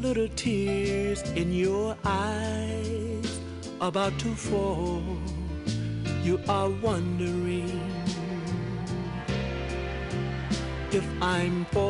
little tears in your eyes about to fall. You are wondering if I'm falling.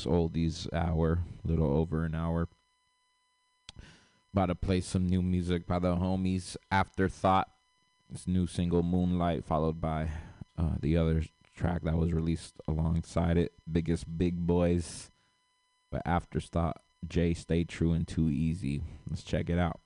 This oldies hour, little over an hour. About to play some new music by the homies Afterthought. This new single Moonlight, followed by uh, the other track that was released alongside it, Biggest Big Boys. But Afterthought, Jay Stay True and Too Easy. Let's check it out.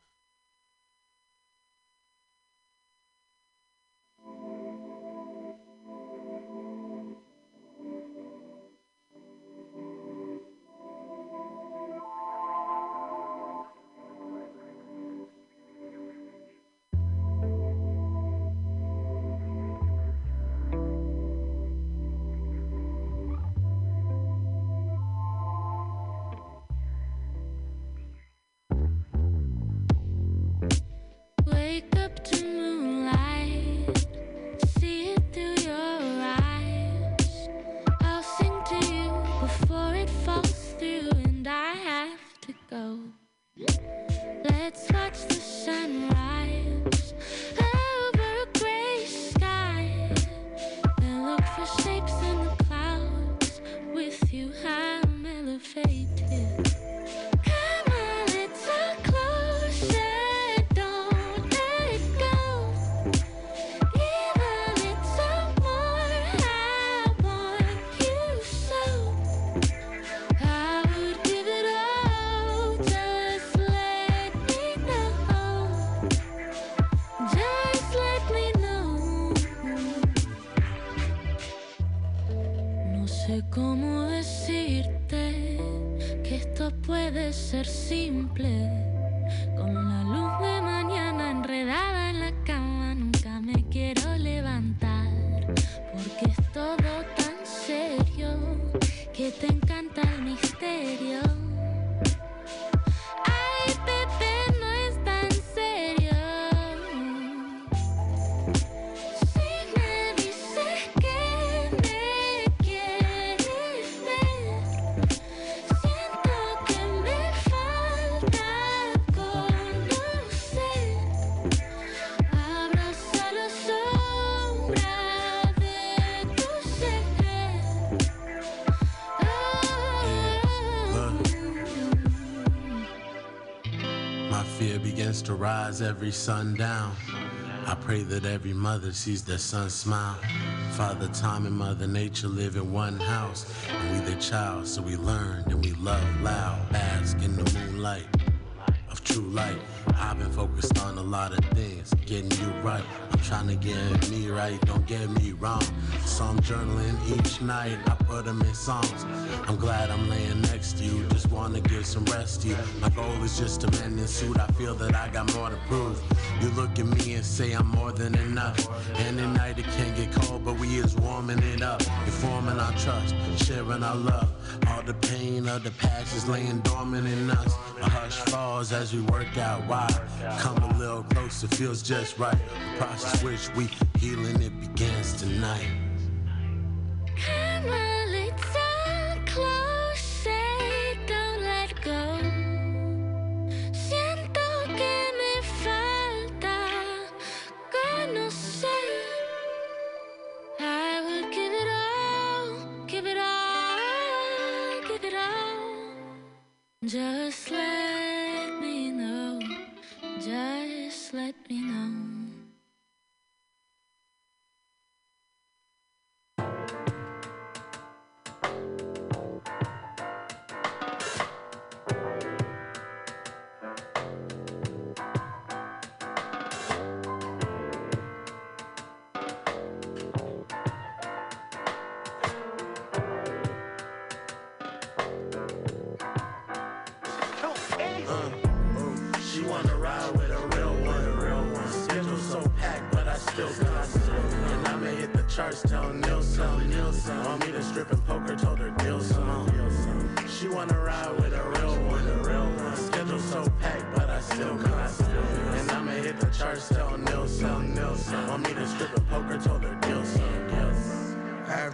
Every sundown. I pray that every mother sees their son smile. Father Time and Mother Nature live in one house. And we their child, so we learn and we love loud. Bask in the moonlight of true light. I've been focused on a lot of things, getting you right. I'm trying to get me right, don't get me wrong. So I'm journaling each night, I put them in songs. I'm glad I'm laying next to you, wanna give some rest you. My goal is just to mend this suit, I feel that I got more to prove. You look at me and say I'm more than enough. And at night it can get cold, but we is warming it up. Informing our trust, sharing our love. All the pain of the past is laying dormant in us. A hush falls as we work out why. Come a little closer, feels just right. The process which we healing it begins tonight. Come a little closer, Just let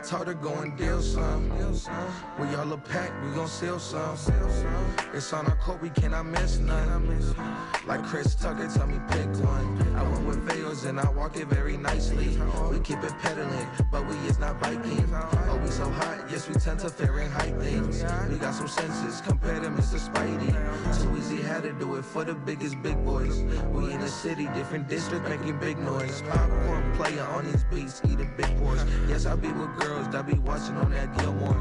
told her go and deal some. We all a pack, we gon' seal some. It's on our court, we cannot miss none. Like Chris Tucker, tell me pick one. I went with veils and I walk it very nicely. We keep it pedaling, but we is not biking. Oh, we so hot, yes, we tend to Fahrenheit things. We got some senses compared to Mr. Spidey. Too easy had to do it for the biggest big boys. We in the city, different district, making big noise. Popcorn player on these beats, eating big boys. Yes, I be with girls that be watching on that Gilmore.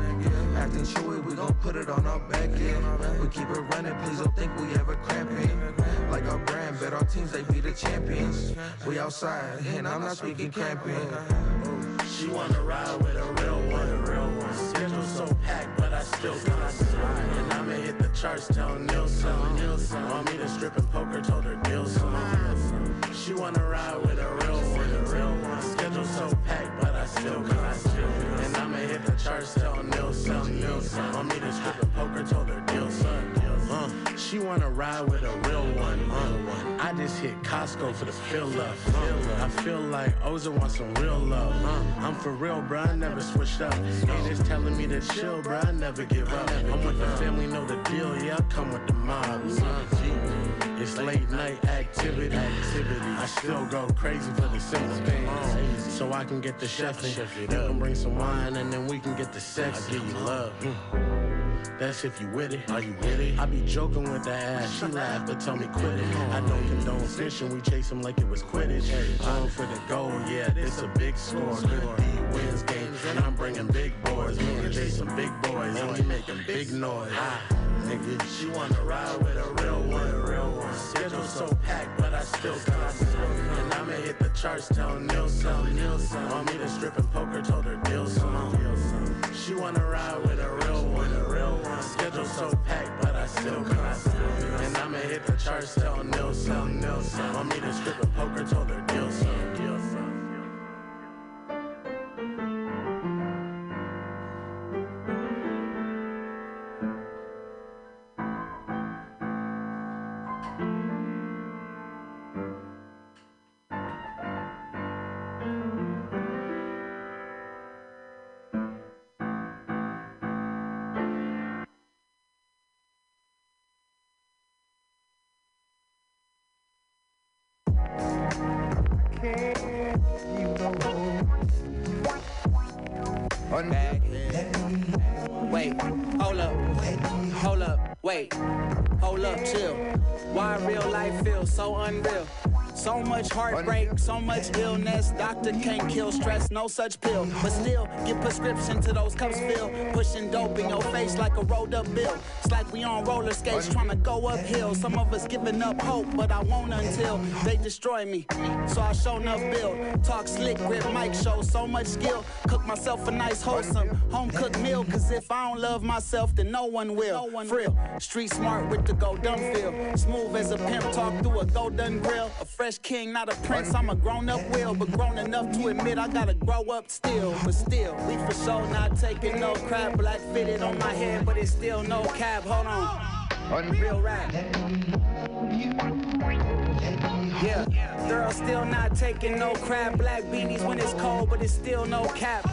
Acting chewy, we gon' put it on our back end. We keep it running, please don't think we ever cramping. Like our brand, bet our teams they be the champions. We outside, and I'm not speaking cramping. Oh, she wanna ride with a real one, real one. Schedule so packed, but I still got. And I'ma hit the charts, tell Nielsen. Nielsen. Want me to strip and poker, told her some. She wanna ride with a real one, a real one. So packed, but I still concentrate. And I'ma hit the charts, tell. Nielsen. Want me to strip and poker, told her she wanna ride with a real one. Uh, I just hit Costco for the fill up. Uh, I feel like Oza wants some real love. Uh, I'm for real, bro. I never switched up. Haters telling me to chill, bro. I never give up. I'm with the family, know the deal. Yeah, I come with the mob. It's late night activity. activity. I still go crazy for the simple things. So I can get the chef in. You can bring some wine and then we can get the sex. I give you love. That's if you with it. Are you with it? I be joking with the ass. She laughed but tell me quit it. I don't condone snitching. We chase him like it was Quidditch. On for the goal, yeah, this a big score. D wins games, and I'm bringing big boys. Me and Jay some big boys, and we making big noise. Nigga, she wanna ride with a real one, a real one. Schedule so packed, but I still concentrate. And I'ma hit the charts, tell Nielsen. Nielsen. Want me to strip and poker, told her deal some. She wanna ride with a real one, a real one. Schedule so packed, but I still concentrate. And I'ma hit the charts, tell Nielsen. Nielsen. Want me to strip and poker, told her heartbreak, so much illness. Doctor can't kill stress, no such pill. But still, get prescription to those cups filled. Pushing dope in your face like a rolled up bill. It's like we on roller skates trying to go uphill. Some of us giving up hope, but I won't until they destroy me. So I show enough build. Talk slick, grip mic show, so much skill. Cook myself a nice wholesome home cooked meal. Cause if I don't love myself, then no one will. For real, street smart with the go dumb feel. Smooth as a pimp, talk through a golden grill. A fresh king, not a prince. I'm a grown up will, but grown enough to admit I gotta grow up still. But still, we for sure not taking no crap. Black fitted on my head, but it's still no cap. Hold on. Real rap. Yeah, girl still not taking no crap. Black beanies when it's cold, but it's still no cap.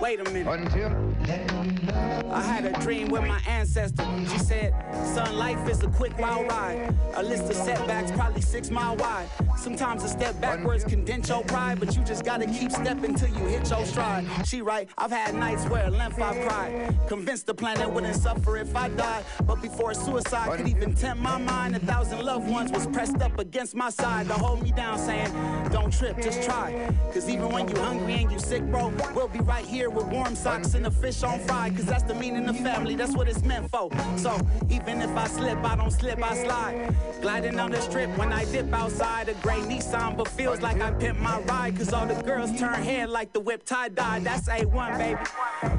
Wait a minute. I had a dream with my ancestor. She said, son, life is a quick wild ride. A list of setbacks, probably six mile wide. Sometimes a step backwards can dent your pride, but you just gotta keep stepping till you hit your stride. She right, I've had nights where at length I've cried. Convinced the planet wouldn't suffer if I died. But before suicide could even tempt my mind, a thousand loved ones was pressed up against my side to hold me down, saying, Don't trip, just try. Cause even when you hungry and you sick, bro, we'll be right here with warm socks and a fish on fry. Cause that's the meaning of family, that's what it's meant for. So even if I slip, I don't slip, I slide. Gliding on the strip when I dip outside a gray Nissan, but feels like I pimp my ride. Cause all the girls turn head like the whip tie dye. That's A1, baby.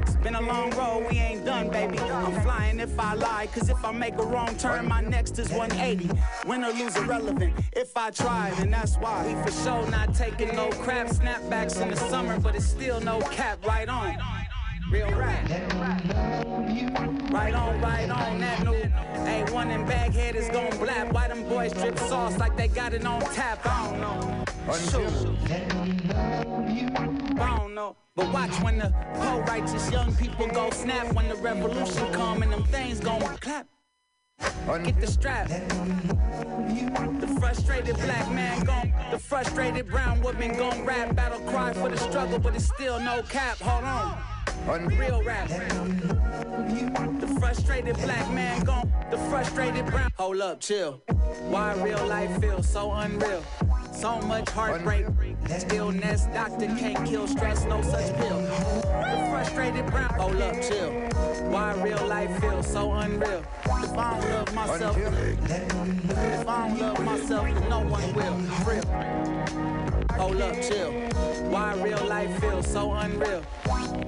It's been a long road, we ain't done, baby. I'm flying if I lie. Cause if I make a wrong turn, my next is 180. Win or lose irrelevant. If I try, then that's why. We for sure not taking no crap. Snapbacks in the summer, but it's still no cap. Right on. Real rap. Right on, right on. That new A1 and Baghead is gon' blap. Why them boys drip sauce like they got it on tap? I don't know. Shoot. I don't know. But watch when the poor righteous young people go snap when the revolution come and them things gon' clap. Get the strap. The frustrated black man gon' the frustrated brown woman gon' rap. Battle cry for the struggle, but it's still no cap. Hold on. Unreal rap. The frustrated black man gon' the frustrated brown. Hold up, chill. Why real life feels so unreal? So much heartbreak, stillness. Doctor can't kill stress, no such pill. The frustrated brown. Hold up, chill. Why real life feels so unreal? If I don't love myself, if I don't love myself, then no one will. Real. Hold up, chill. Why real life feels so unreal?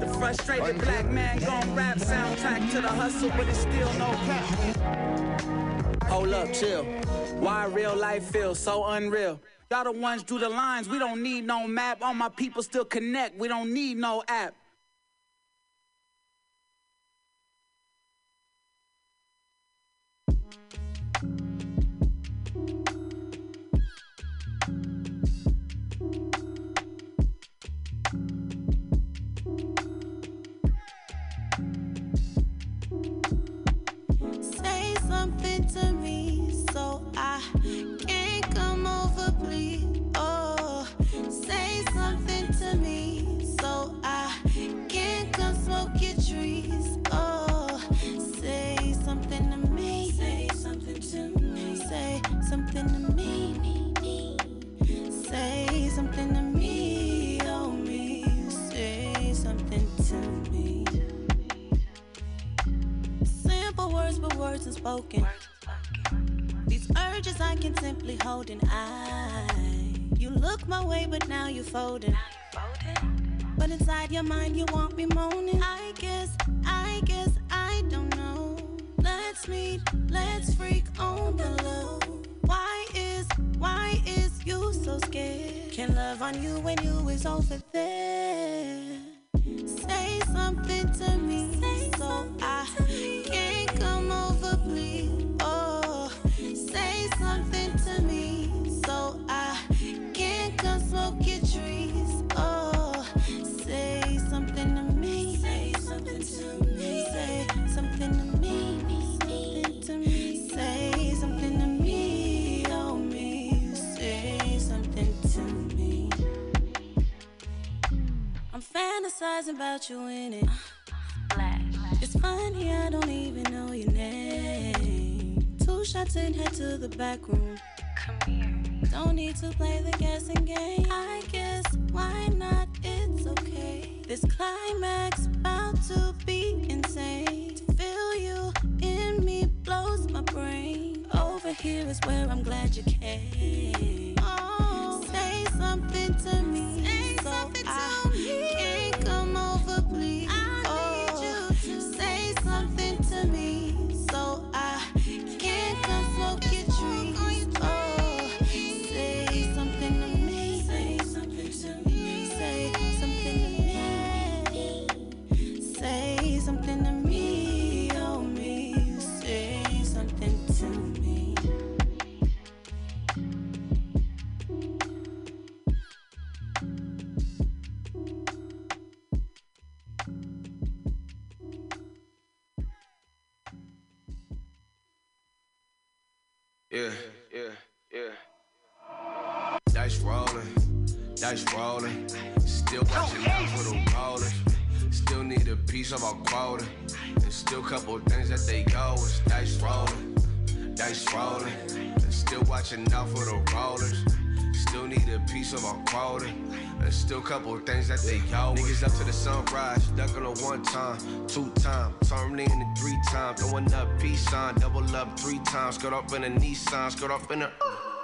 The frustrated black man gon' rap soundtrack to the hustle, but it's still no cap. Hold up, chill. Why real life feels so unreal? Y'all the ones do the lines. We don't need no map. All my people still connect. We don't need no app. Something to me. Oh, me. Say something to me. Simple words, but words unspoken. These urges I can simply hold in I. You look my way, but now you're folding. But inside your mind, you want me moaning. I guess, I guess, I don't know. Let's meet, let's freak on the low. Why is, why is you so scared? Can love on you when you is over there? Say something to me so I about you in it. It's funny, I don't even know your name. Two shots and head to the back room. Come here. Don't need to play the guessing game. I guess why not? It's okay. This climax about to be insane. To feel you in me blows my brain. Over here is where I'm glad you came. Times, skirt up in a Nissan, skirt up in a.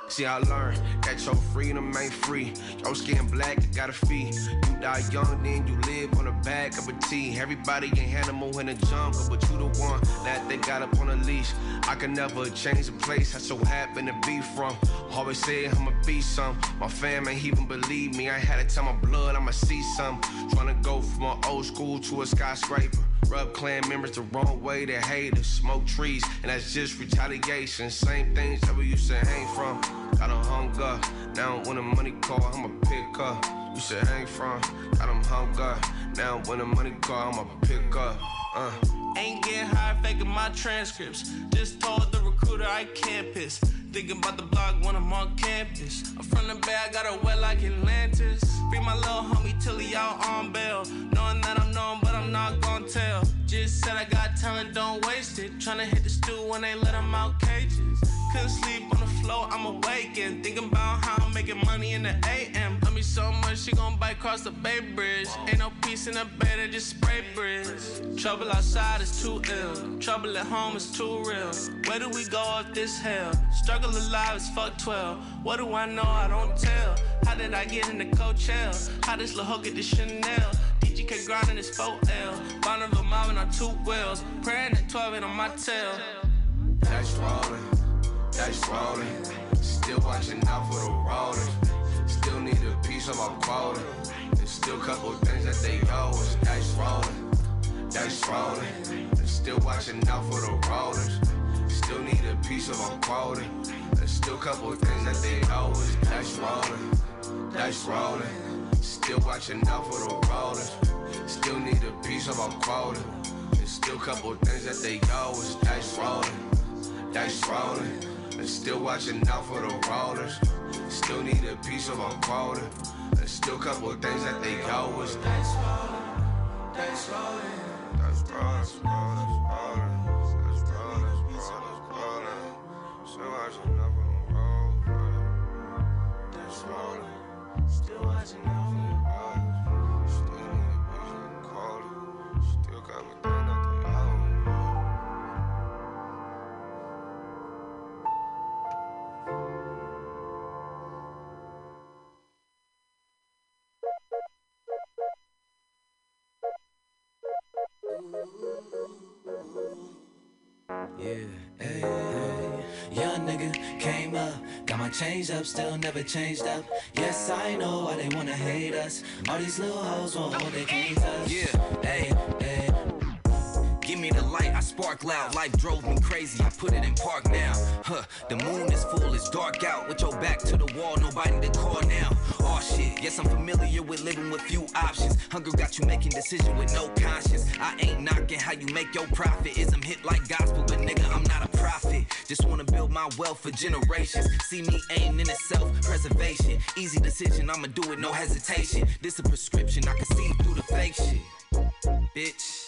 See, I learned that your freedom ain't free. Your skin black, you got a fee. You die young, then you live on the back of a a T. Everybody ain't animal in the jungle, but you the one that they got up on a leash. I can never change the place I so happen to be from. Always say I'ma be some. My fam ain't even believe me. I had to tell my blood I'ma see some. Trying to go from an old school to a skyscraper. Rub clan members the wrong way, they hate us. Smoke trees, and that's just retaliation. Same things that we used to hang from. Got a hung up, now when the money call, I'ma pick up. you should hang from. Got them hung up. Now when the money call, I'ma pick up. Uh. Ain't getting high faking my transcripts. Just told the recruiter I can't piss. Thinking about the block when I'm on campus. I'm from the bay, I got a wet like Atlantis. Free my little homie till he out on bail. Knowing that I'm known, but I'm not gonna tell. Just said I got talent, don't waste it. Tryna hit the stool when they let them out cages. Couldn't sleep on the floor, I'm awakened. Thinking about how I'm making money in the AM. Me so much, she gon' bite across the Bay Bridge. Ain't no peace in the bed, I just spray bridge. Trouble outside is too ill. Trouble at home is too real. Where do we go up this hell? Struggle alive is fuck 12. What do I know? I don't tell. How did I get in into Coachella? How this little hoe get the Chanel? DGK grinding his 4L. Bonneville mobbing on two wheels. Praying at 12 and on my tail. Dice rolling, dice rolling. Still watching out for the rollers. Still need a piece of our quota. There's still a couple things that they owe us. Dice rolling, dice rolling. Still watching out for the rollers. Still need a piece of our quota. There's still couple things that they owe us. Dice rolling, dice rolling. Still watching out for the rollers. Still need a piece of our quota. There's still couple things that they owe us. Dice rolling, dice rolling. And still watching out for the rollers. Still need a piece of our quota. There's still a couple things that they us. Dice rolling, dice rolling. Dice rolling, dice rolling, got my change up, still never changed up. Yes, I know why they wanna hate us. All these little hoes want what they can't touch. Yeah, hey, hey. Give me the light, I spark loud. Life drove me crazy, I put it in park now. Huh, the moon is full, it's dark out. With your back to the wall, nobody to call now. Oh shit, yes, I'm familiar with living with few options. Hunger got you making decisions with no conscience. I ain't knocking how you make your profit. Ism hit like gospel, but nigga, I'm not a. Just wanna build my wealth for generations. See me aim in self preservation. Easy decision, I'ma do it, no hesitation. This a prescription, I can see through the fake shit. Bitch.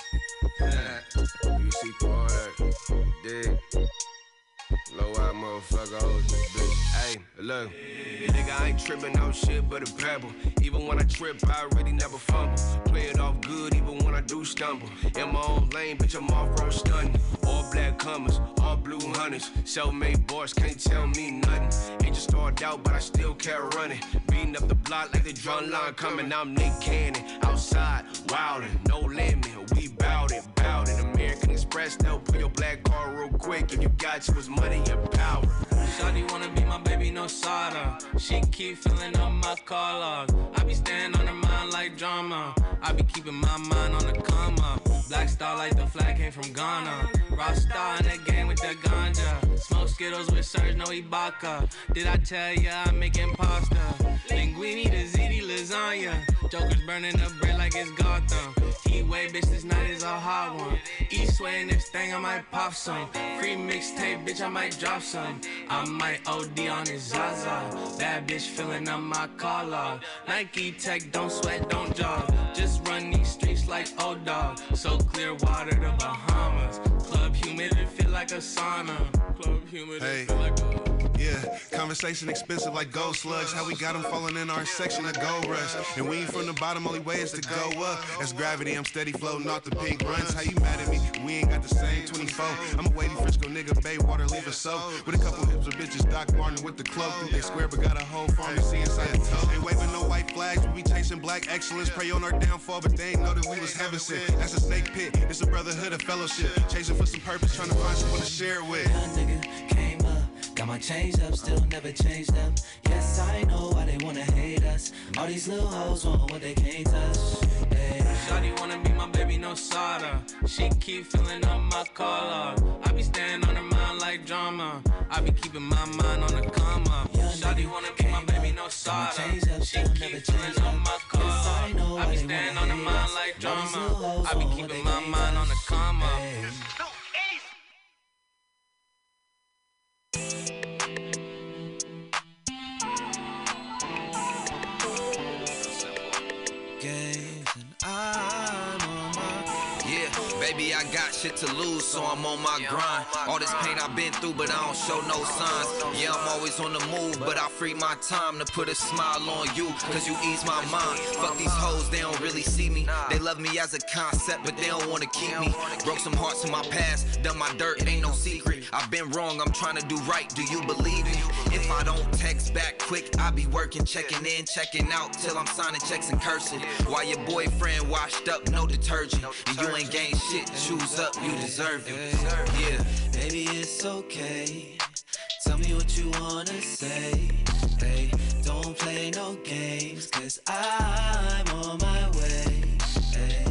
You see through all that. Dig. Low out motherfucker, hold this bitch. Hey, look. Nigga, I ain't tripping out shit but a pebble. Even when I trip, I already never fumble. Play it off good, even when I do stumble. In my own lane, bitch, I'm off road stunning. Black all blue hunters. Self-made boys can't tell me nothing. Ain't just started out, but I still kept running. Beating up the block like the drum line coming. I'm Nick Cannon, outside, wildin', no limit. We bout it, bout it. American Express, they'll put your black car real quick. If you got you, it's money and power. Shawty wanna be my baby, no sada. She keep filling up my car log. I be staying on her mind like drama. I be keeping my mind on the come up. Black star like the flag came from Ghana. Rock star in the game with the ganja. Smoke Skittles with Serge, no Ibaka. Did I tell ya I'm making pasta? Linguini, ziti, lasagna. Jokers burning up bread like it's Gotham. Heat wave, bitch, this night is a hot one. East way this thing, I might pop some. Free mixtape, bitch, I might drop some. I might OD on his Zaza. Bad bitch filling up my log. Nike Tech, don't sweat, don't jog. Just run these streets like old dog. So clear water, the Bahamas. Club humidity feel like a sauna. Club humidity Hey. feel like a. Yeah, conversation expensive like gold slugs. How we got them falling in our section of gold rush. And we ain't from the bottom, only way is to go up. That's gravity, I'm steady floating off the pink runs. How you mad at me? We ain't got the same 24. I'm a wavy Frisco nigga, Bay water, leave us so. With a couple hips of bitches, Doc Martin with the cloak. They square, but got a whole pharmacy inside the toe. Ain't waving no white flags, we be chasing black excellence. Pray on our downfall, but they ain't know that we was heaven sent. That's a snake pit, it's a brotherhood of fellowship. Chasing for some purpose, trying to find someone to share it with. Got my change up, still never changed up. Yes, I know why they wanna hate us. All these little hoes want what they can't touch. Hey. Shawty wanna be my baby, no solder. She keep filling up my collar. I be staying on her mind like drama. I be keeping my mind on the come up. Shawty wanna be my baby, no solder. She keep filling up my collar. I be staying on her mind like drama. I be keeping my mind on the come shit to lose, so I'm on my grind. All this pain I've been through, but I don't show no signs. Yeah, I'm always on the move, but I free my time to put a smile on you, cause you ease my mind. Fuck these hoes, they don't really see me. They love me as a concept, but they don't wanna keep me. Broke some hearts in my past, done my dirt, it ain't no secret. I've been wrong, I'm trying to do right. Do you believe me? If I don't text back quick, I be working, checking in, checking out till I'm signing checks and cursing. While your boyfriend washed up, no detergent, and you ain't gained shit choose up, you deserve it. Yeah, baby, it's okay. Tell me what you wanna say. Hey, don't play no games, cause I'm on my way. Hey,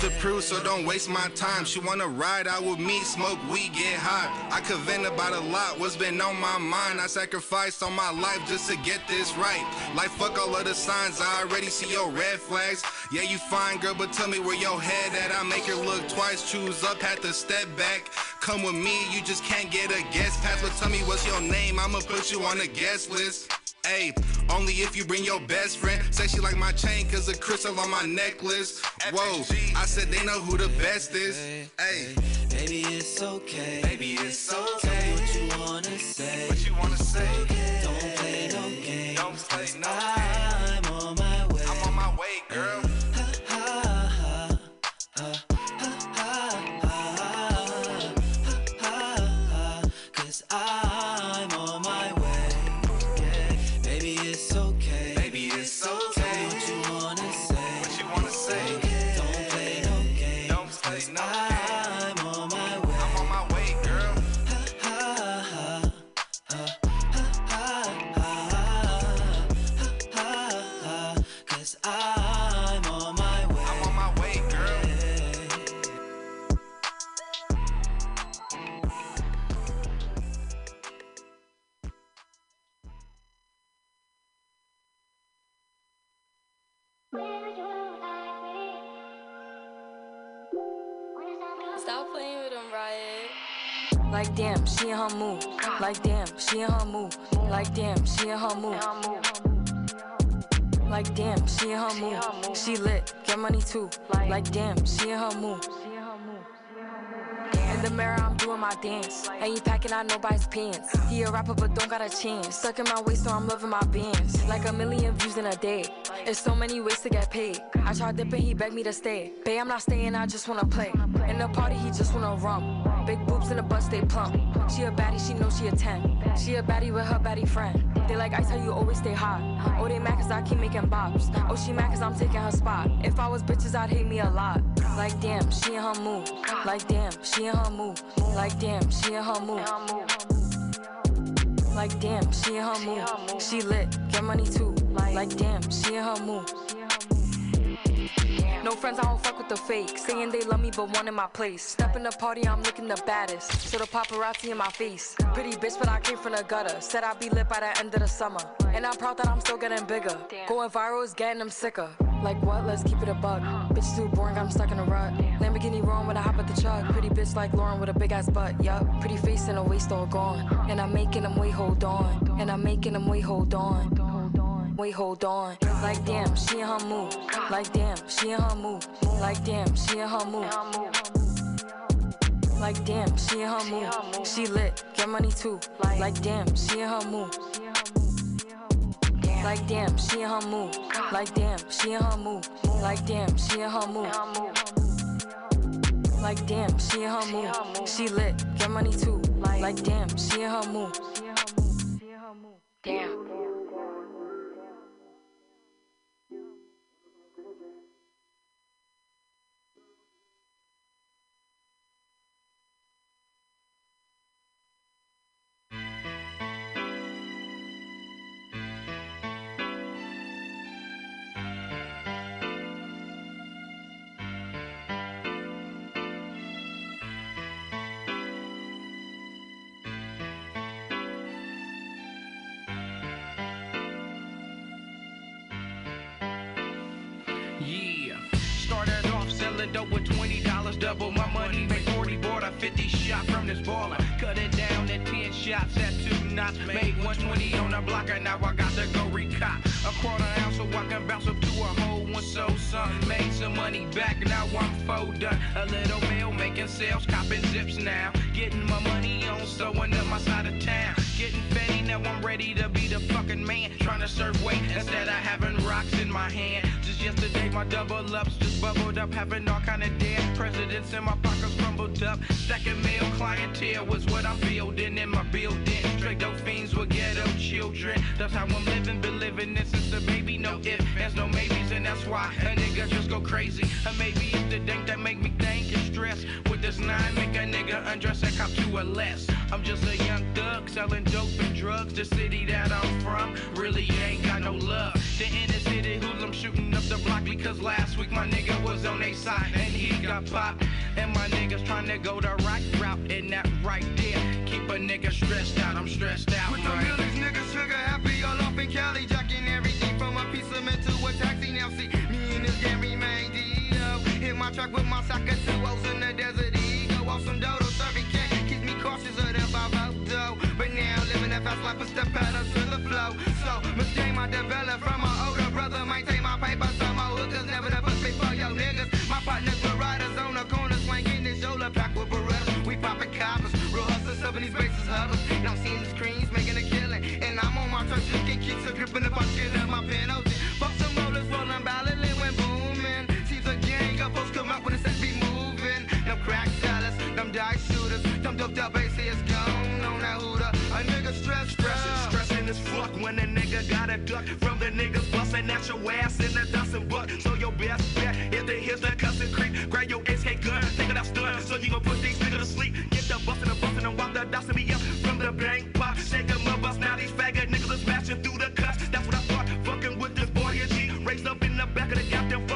to prove, so don't waste my time. She wanna ride out with me, smoke weed, get high. I could vent about a lot, what's been on my mind. I sacrificed all my life just to get this right. Like fuck all of the signs, I already see your red flags. Yeah, you fine, girl, but tell me where your head at. I make her look twice, choose up, had to step back. Come with me, you just can't get a guest pass. But tell me what's your name, I'ma put you on the guest list. Hey, only if you bring your best friend. Say she like my chain cause a crystal on my necklace. Whoa, I said they know who the best is. Hey, baby, it's okay. Baby, it's okay. What you wanna say. What you wanna say? Don't play no games. Don't play no games. Like damn, she in her mood. Like damn, she in her mood. She lit, get money too. Like damn, she in her mood. In the mirror, I'm doing my dance. Ain't packing out nobody's pants. He a rapper, but don't got a chance. Stuck in my waist, so I'm loving my bands. Like a million views in a day. There's so many ways to get paid. I tried dipping, he begged me to stay. Babe, I'm not staying, I just wanna play. In the party, he just wanna rum. Big boobs in the bus, they plump. She a baddie, she knows she a 10. She a baddie with her baddie friend. They like ice, how you always stay hot. Oh, they mad cause I keep making bops. Oh, she mad cause I'm taking her spot. If I was bitches, I'd hate me a lot. Like damn, she in her mood. Like damn, she in her mood. Like damn, she in her mood. Like damn, she in her mood. She lit, get money too. Like damn, she in her mood. No friends, I don't fuck with the fake. Saying they love me, but one in my place. Step in the party, I'm looking the baddest. So the paparazzi in my face. Pretty bitch, but I came from the gutter. Said I'd be lit by the end of the summer. And I'm proud that I'm still getting bigger. Going viral is getting them sicker. Like what? Let's keep it a bug. Bitch too boring, I'm stuck in a rut. Lamborghini wrong when I hop at the truck. Pretty bitch like Lauren with a big ass butt. Yup. Pretty face and a waist all gone. And I'm making them wait, hold on. And I'm making them wait, hold on wait, hold on. Like damn, she in her mood. Like damn, she in her mood. Like damn, she in her mood. Like damn, she in her mood. She lit, get money too. Like damn, she in her mood. Like damn, she in her mood. Like damn, she in her mood. Like damn, she in her mood. Like damn, she in her mood. She lit, get money too. Like damn, she in her mood. Damn. Dope with twenty dollars, double my money, make forty. Bought a fifty shot from this baller. Cut it down to ten shots at two knots. Made one twenty on the block, and now I got to go recop a quarter ounce so I can bounce up to a whole one. So some made some money back, now I'm full done. A little mail making sales, copping zips now. Getting my money on, sewing up my side of town. Getting fetty, now I'm ready to be the fucking man. Trying to serve weight instead of having rocks in my hand. Just yesterday, my double ups just bubbled up, having all kind of dead presidents in my pockets crumbled up. Stacking mail clientele was what I'm building in my building. Straight dope fiends with ghetto children. That's how I'm living, been living this since the baby. No if, there's no maybes, and that's why a nigga just go crazy. Or maybe it's the dank that make me and stress. With this nine, make a nigga undress and cop to a less. I'm just a young thug selling dope and drugs. The city that I'm from really ain't got no love. The inner city hoodlum shooting up the block because last week my nigga was on their side and he got popped. And my niggas trying to go the right route, and that right there keep a nigga stressed out. I'm stressed out. With the right? niggas trigger happy all off in Cali, jacking everything from a piece of mint to a taxi. Now see, Truck with my socket two O's in the desert ego. Off some dodo, serving cake, keeps me cautious of them five dough. But now living that fast life, put step pedal to the flow. So, mistake my develop from my doped up AC is gone on that hooter. A nigga stress, Stressing, stressing as fuck when a nigga got a duck from the niggas busting at your ass in the dustin' buck. So your best bet is to hit the cussing creep. Grab your SK gun, think it out stun. So you gon' put these niggas to sleep. Get the bustin' and bustin' and walk the dustin' me up from the bank pop. Shake 'em up, bust now these faggot niggas smashing through the cuts. That's what I thought. Fucking with this boy here, G. Raised up in the back of the goddamn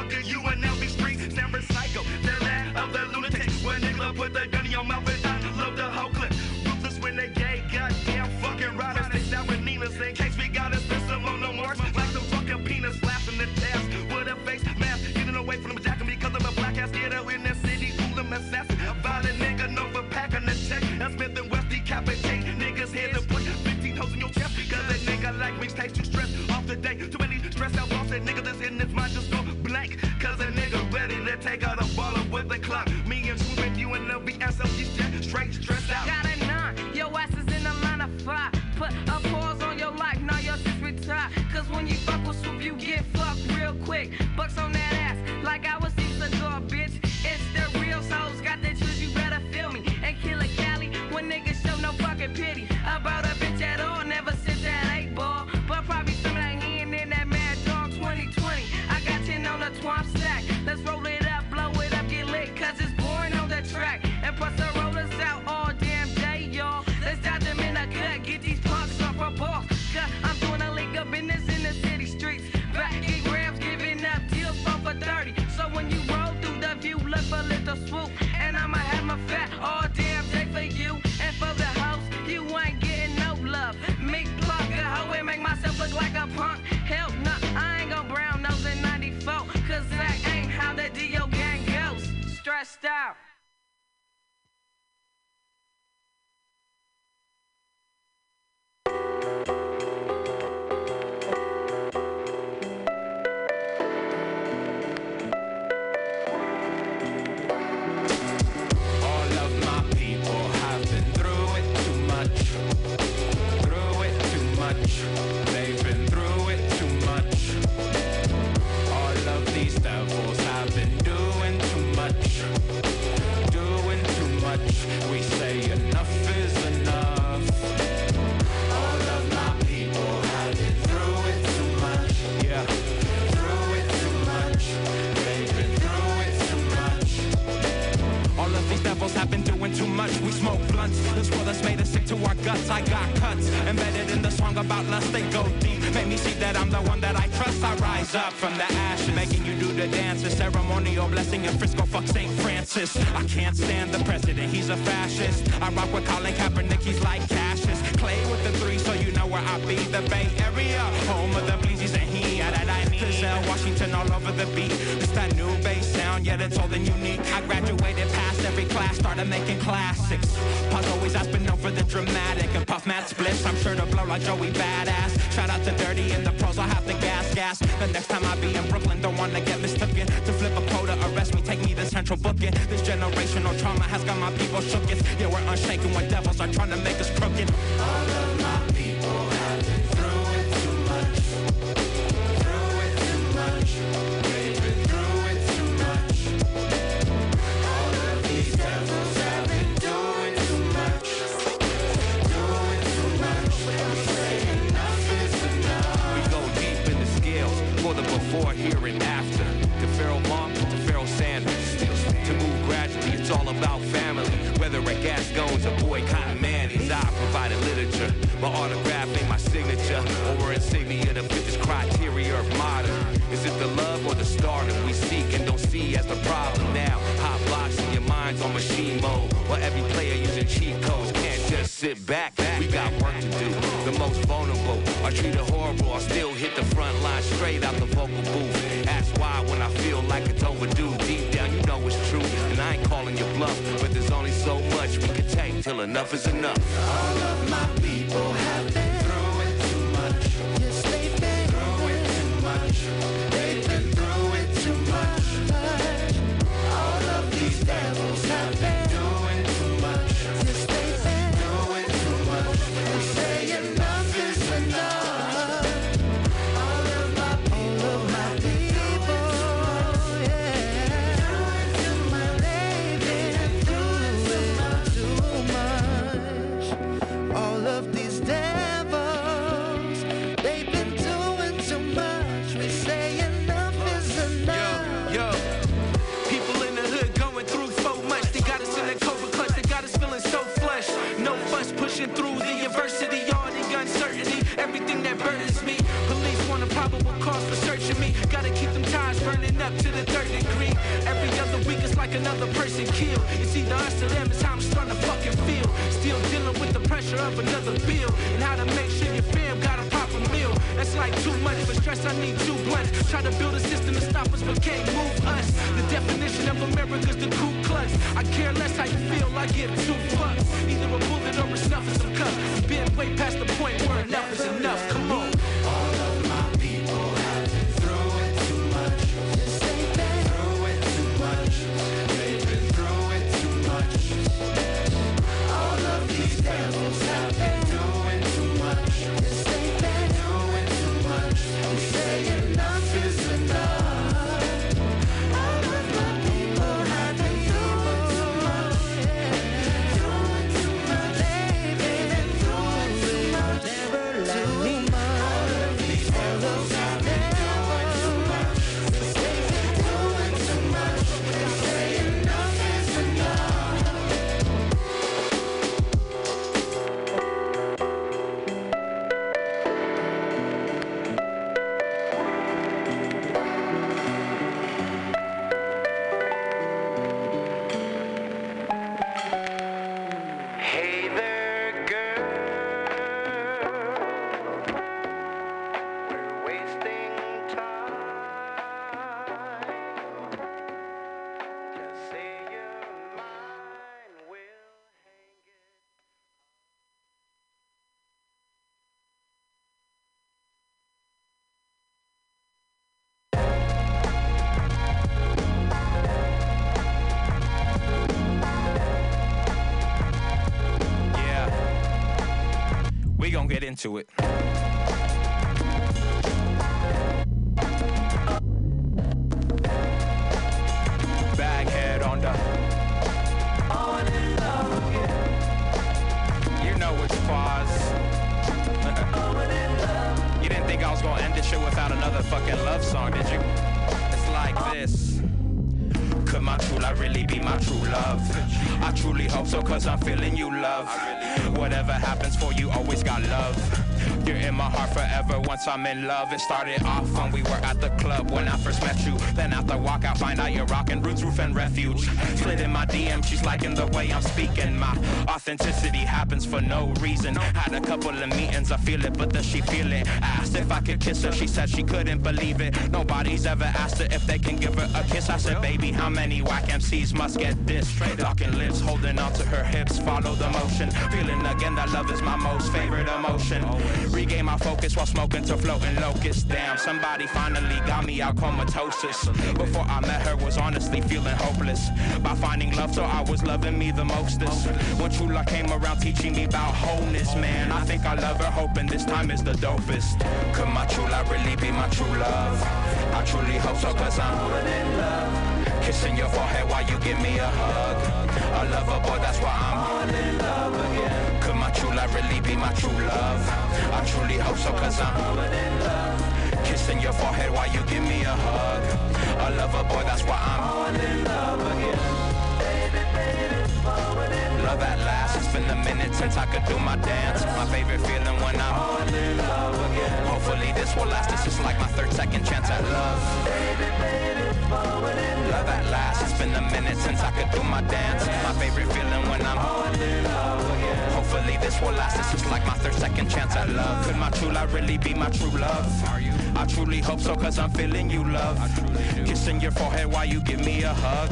shaking when devils are trying to make back. We got work to do. The most vulnerable are treated horrible. I still hit the front line straight out the vocal booth. Ask why when I feel like it's overdue. Deep down, you know it's true. And I ain't calling your bluff, but there's only so much we can take till enough is enough. All of my another person killed. It's either us or them, it's how I'm starting to fucking feel. Still dealing with the pressure of another bill. And how to make sure your fam got a proper meal. That's like too much for stress, I need two blunts. Try to build a system to stop us, but can't move us. The definition of America's the Ku Klux. I care less how you feel, I give two fucks. Either a bullet or a snuff is a cup. Been way past the point where enough is enough. Come into it. On the. You know it's you didn't think I was gonna end this shit without another fucking love song, did you? It's like this my true really be my true love. I truly hope so, cause I'm feeling you love. Whatever happens for you, always got love. You're in my heart forever once I'm in love. It started off when we were at the club when I first met you. Then after walkout, find out you're rocking roots, roof, and refuge. Slid in my DM, she's liking the way I'm speaking. My authenticity happens for no reason. Had a couple of meetings, I feel it, but does she feel it? I Asked if I could kiss her, she said she couldn't believe it. Nobody's ever asked her if they can give her a kiss. I said, baby, how many whack MCs must get this? Straight locking lips, holding on to her hips, follow the motion. Feeling again that love is my most favorite emotion. Regain my focus while smoking to floating locusts. Damn, somebody finally got me out comatosis. Before I met her, was honestly feeling hopeless. By finding love, so I was loving me the mostest. When true love came around, teaching me about wholeness, man. I think I love her, hoping this time is the dopest. Could my true love really be my true love? I truly hope so, cause I'm in love. Kissing your forehead while you give me a hug. I love a lover boy, that's why I'm be my true love? I truly hope so, cause I'm all in love. Kissing your forehead while you give me a hug. I love a lover boy, that's why I'm all in love again. Love at last. It's been a minute since I could do my dance. My favorite feeling when I'm all in love again. Hopefully this will last. This is like my third second chance at love. Love at last. It's been a minute since I could do my dance. My favorite feeling when I'm all in love again. Hopefully this will last. This is like my third second chance at love. Could my true love really be my true love? Are you? I truly hope so, cause I'm feeling you, love. Kissing your forehead while you give me a hug.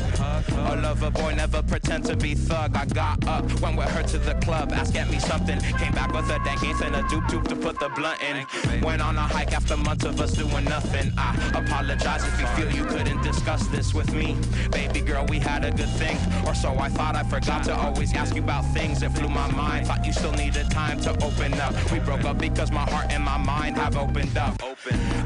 A lover boy, never pretend to be thug. I got up, went with her to the club, asked get me something. Came back with a dankies and a doop doop to put the blunt in. Went on a hike after months of us doing nothing. I apologize if you feel you couldn't discuss this with me. Baby girl, we had a good thing. Or so I thought I forgot to always ask you about things that flew my mind. Thought you still needed time to open up. We broke up because my heart and my mind have opened up.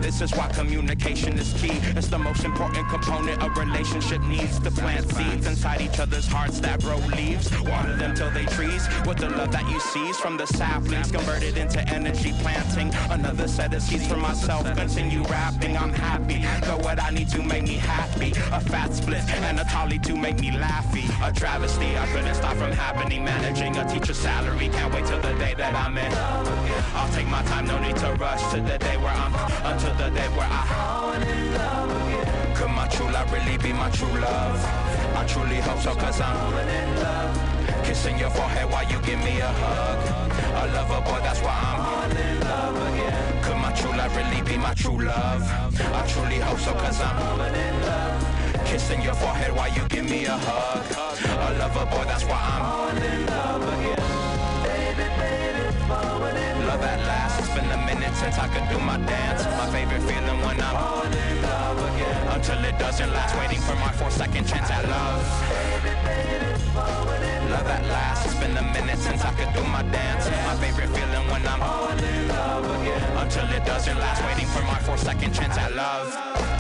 This is why communication is key. It's the most important component a relationship needs to plant seeds inside each other's hearts that grow leaves. Water them till they trees. With the love that you seize from the saplings converted into energy planting. Another set of seeds for myself. Continue rapping. I'm happy. Got what I need to make me happy. A fat split and a tolly to make me laughy. A travesty. I couldn't stop from happening. Managing a teacher's salary. Can't wait till the day that I'm in. I'll take my time. No need to rush to the day where I'm until the day where I fall in love again. Could my true love really be my true love? I truly hope so, cause I'm falling in love. Kissing your forehead while you give me a hug. A lover boy, that's why I'm all in love again. Could my true love really be my true love? I truly hope so, cause I'm falling in love. Kissing your forehead while you give me a hug. A lover boy, that's why I'm all in love again. Since I could do my dance. My favorite feeling when I'm all in love again. Until it doesn't last, waiting for my four second chance at love. Love at last. It's been a minute since I could do my dance. My favorite feeling when I'm all in love again. Until it doesn't last, waiting for my four second chance at love.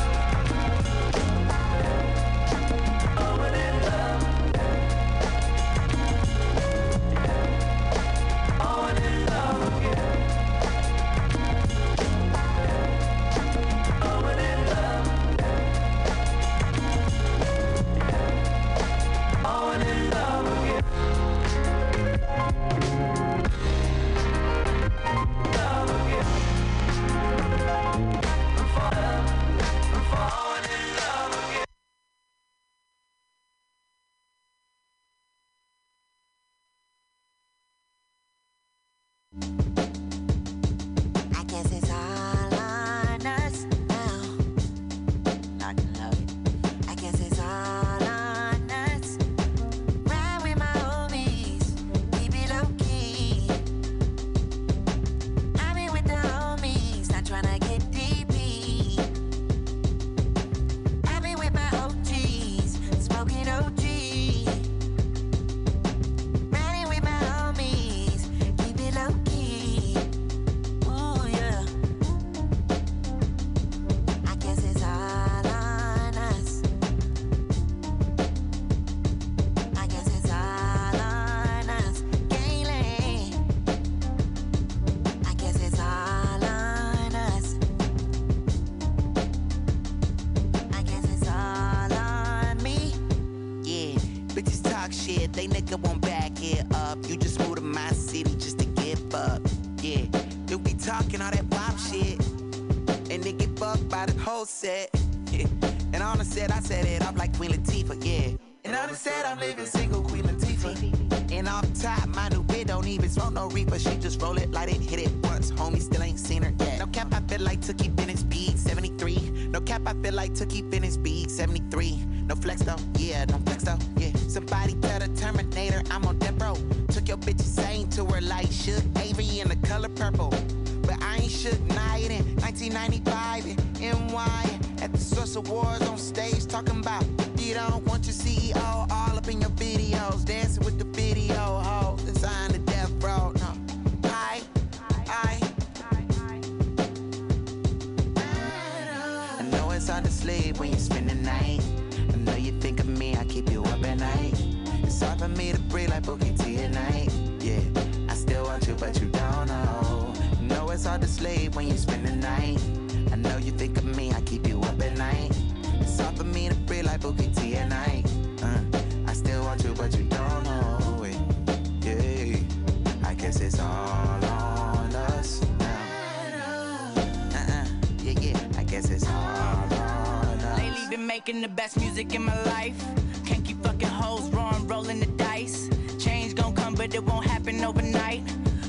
Music in my life. Can't keep fucking hoes wrong, rolling the dice. Change gon' come, but it won't happen overnight.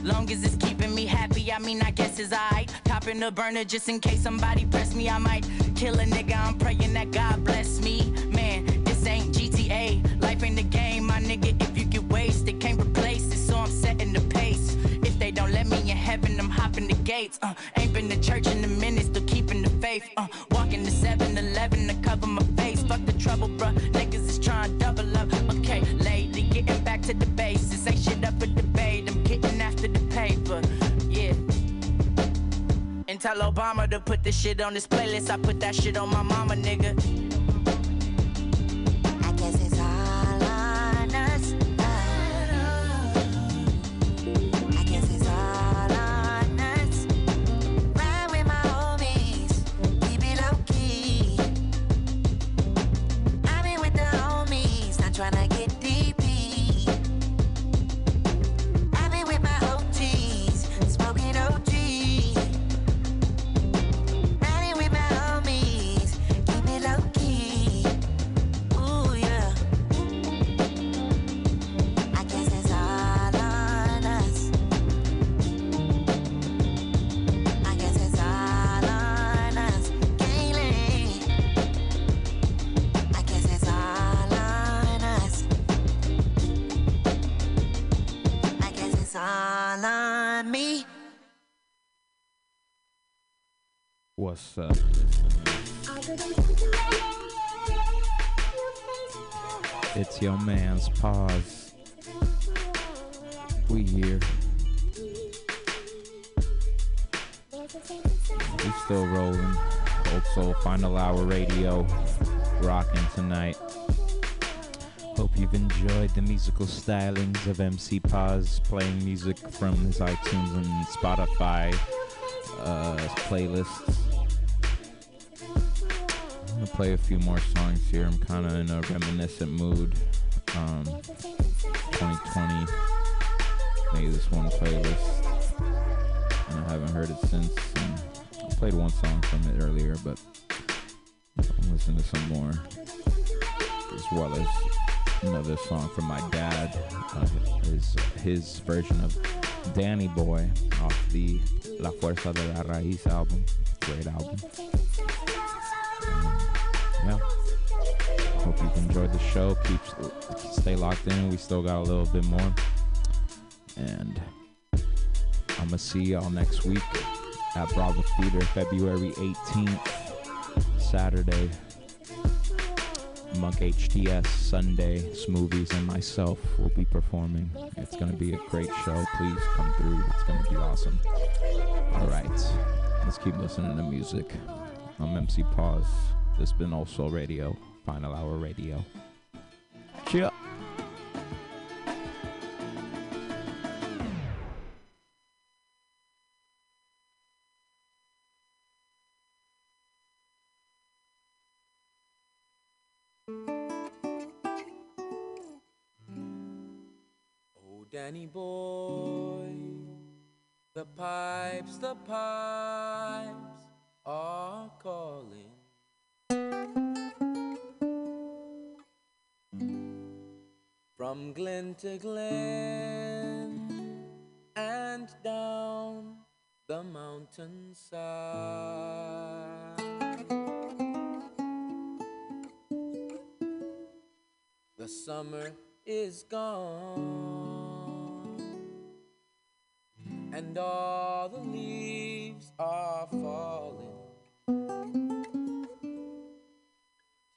Long as it's keeping me happy, I mean, I guess it's alright. Topping the burner just in case somebody press me, I might kill a nigga. I'm praying that God bless me. Shit on this playlist. I put that shit on my mama, nigga. What's up? It's your man's pause. We here. We still rolling. Old Soul Final Hour Radio. Rocking tonight. Hope you've enjoyed the musical stylings of MC Paz playing music from his iTunes and Spotify uh, playlists. I'm gonna play a few more songs here. I'm kind of in a reminiscent mood. Um, 2020 made this one playlist, and I haven't heard it since. And I played one song from it earlier, but I'm listening to some more, as well as another song from my dad. Uh, his his version of Danny Boy off the La Fuerza de la Raíz album. Great album. Yeah. Hope you've enjoyed the show. Keep stay locked in. We still got a little bit more. And I'm gonna see y'all next week at Bravo Theater, February 18th, Saturday. Monk HTS Sunday, Smoothies, and myself will be performing. It's gonna be a great show. Please come through. It's gonna be awesome. All right, let's keep listening to music. I'm MC Pause. This has been also Radio, Final Hour Radio. Cheer. Oh, Danny boy, the pipes, the pipes are calling. From glen to glen and down the mountainside. The summer is gone, and all the leaves are falling.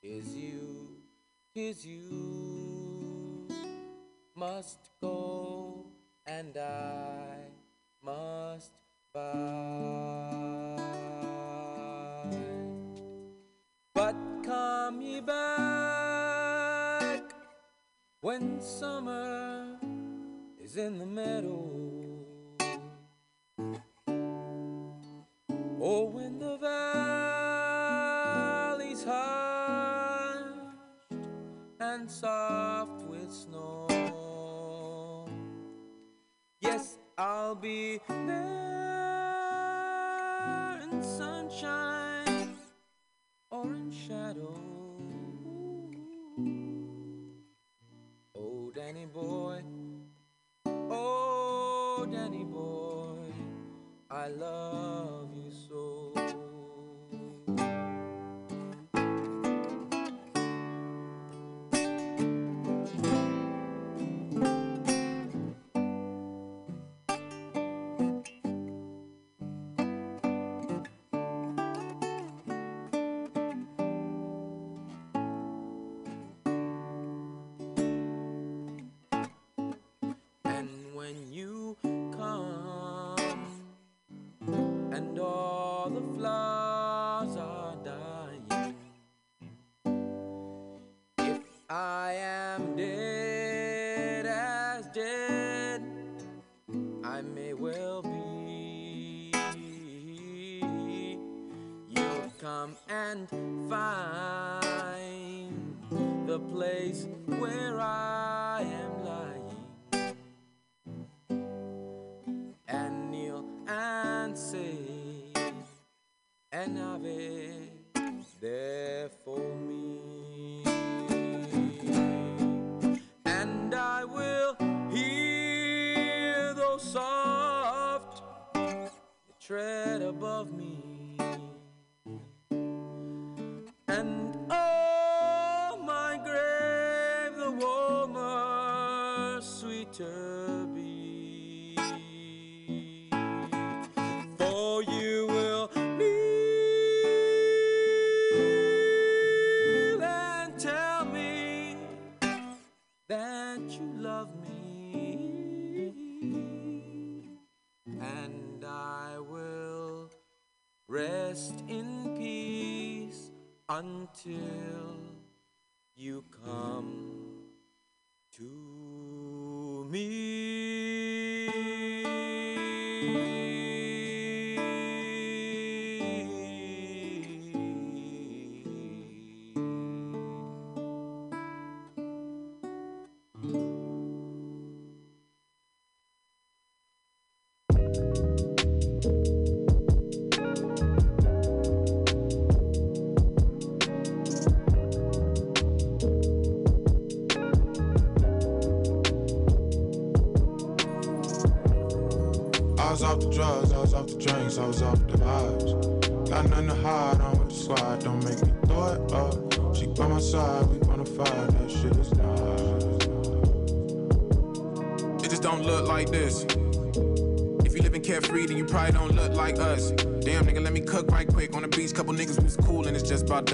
Tis you, tis you must go, and I must bide. But come ye back when summer is in the meadow. Oh, when the valley's I'll be there in sunshine or in shadow. Oh, Danny boy, oh, Danny boy, I love you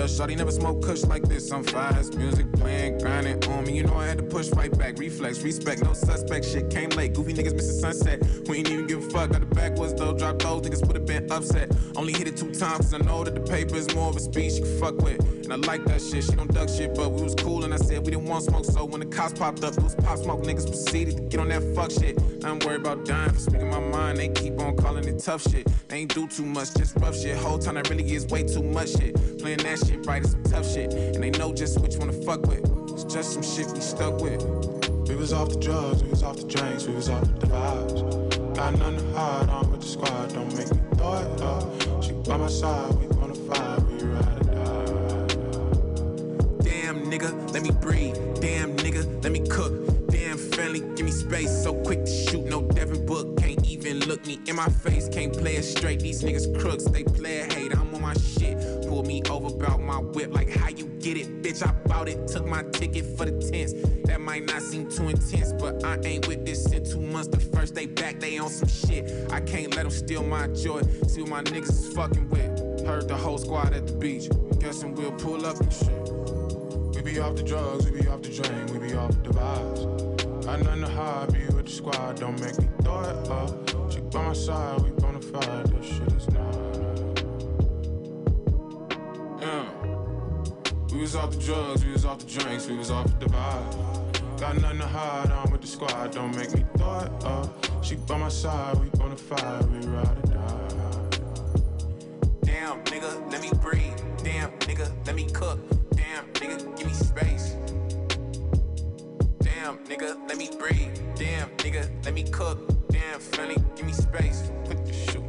just. Shawty never smoke kush like this. I'm fast, music playing, grinding on me. You know I had to push right back. Reflex, respect, no suspect. Shit came late. Goofy niggas missing sunset. We ain't even give a fuck. Got the backwards though. Drop those niggas would have been upset. Only hit it two times, cause I know that the paper is more of a speech you can fuck with. And I like that shit. She don't duck shit, but we was cool, and I said we didn't want smoke. So when the cops popped up, it was pop smoke niggas proceeded to get on that fuck shit. I'm worried about dying for speaking my mind. They keep on calling it tough shit. They ain't do too much, just rough shit. Whole time that really is way too much shit. Playing that shit right is some tough shit. And they know just which one to fuck with. It's just some shit we stuck with. We was off the drugs, we was off the drinks, we was off the vibes. Got nothing to hide, I'm with the squad, don't make me throw it up. She by my side, Can't look me in my face. Can't play it straight. These niggas crooks, they play it hate. I'm on my shit. Pull me over about my whip. Like how you get it, bitch. I bought it. Took my ticket for the tents. That might not seem too intense, but I ain't with this in two months. The first day back, they on some shit. I can't let them steal my joy. See what my niggas is fucking with. Heard the whole squad at the beach. Guessing we'll pull up and shit. We be off the drugs, we be off the drink, we be off the vibes. Got nothing to hide, be with the squad, don't make me throw it up. By my side, we bona fide, that shit is not. Yeah. We was off the drugs, we was off the drinks, we was off the vibe. Got nothing to hide, I'm with the squad, don't make me it up. Uh. She by my side, we bona fide, we ride or die. Damn, nigga, let me breathe. Damn, nigga, let me cook. Damn, nigga, give me space. Damn, nigga, let me breathe. Damn, nigga, let me cook. Damn, Philly, give me space. Put the shoot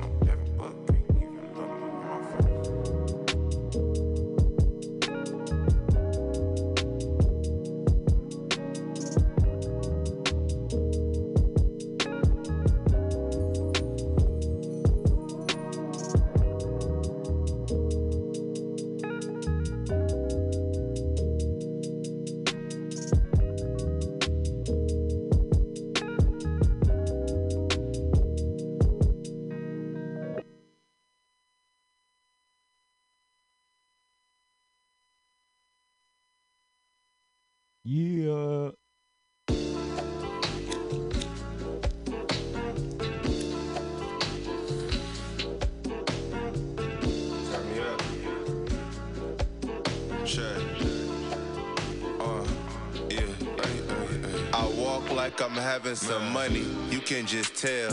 can just tell.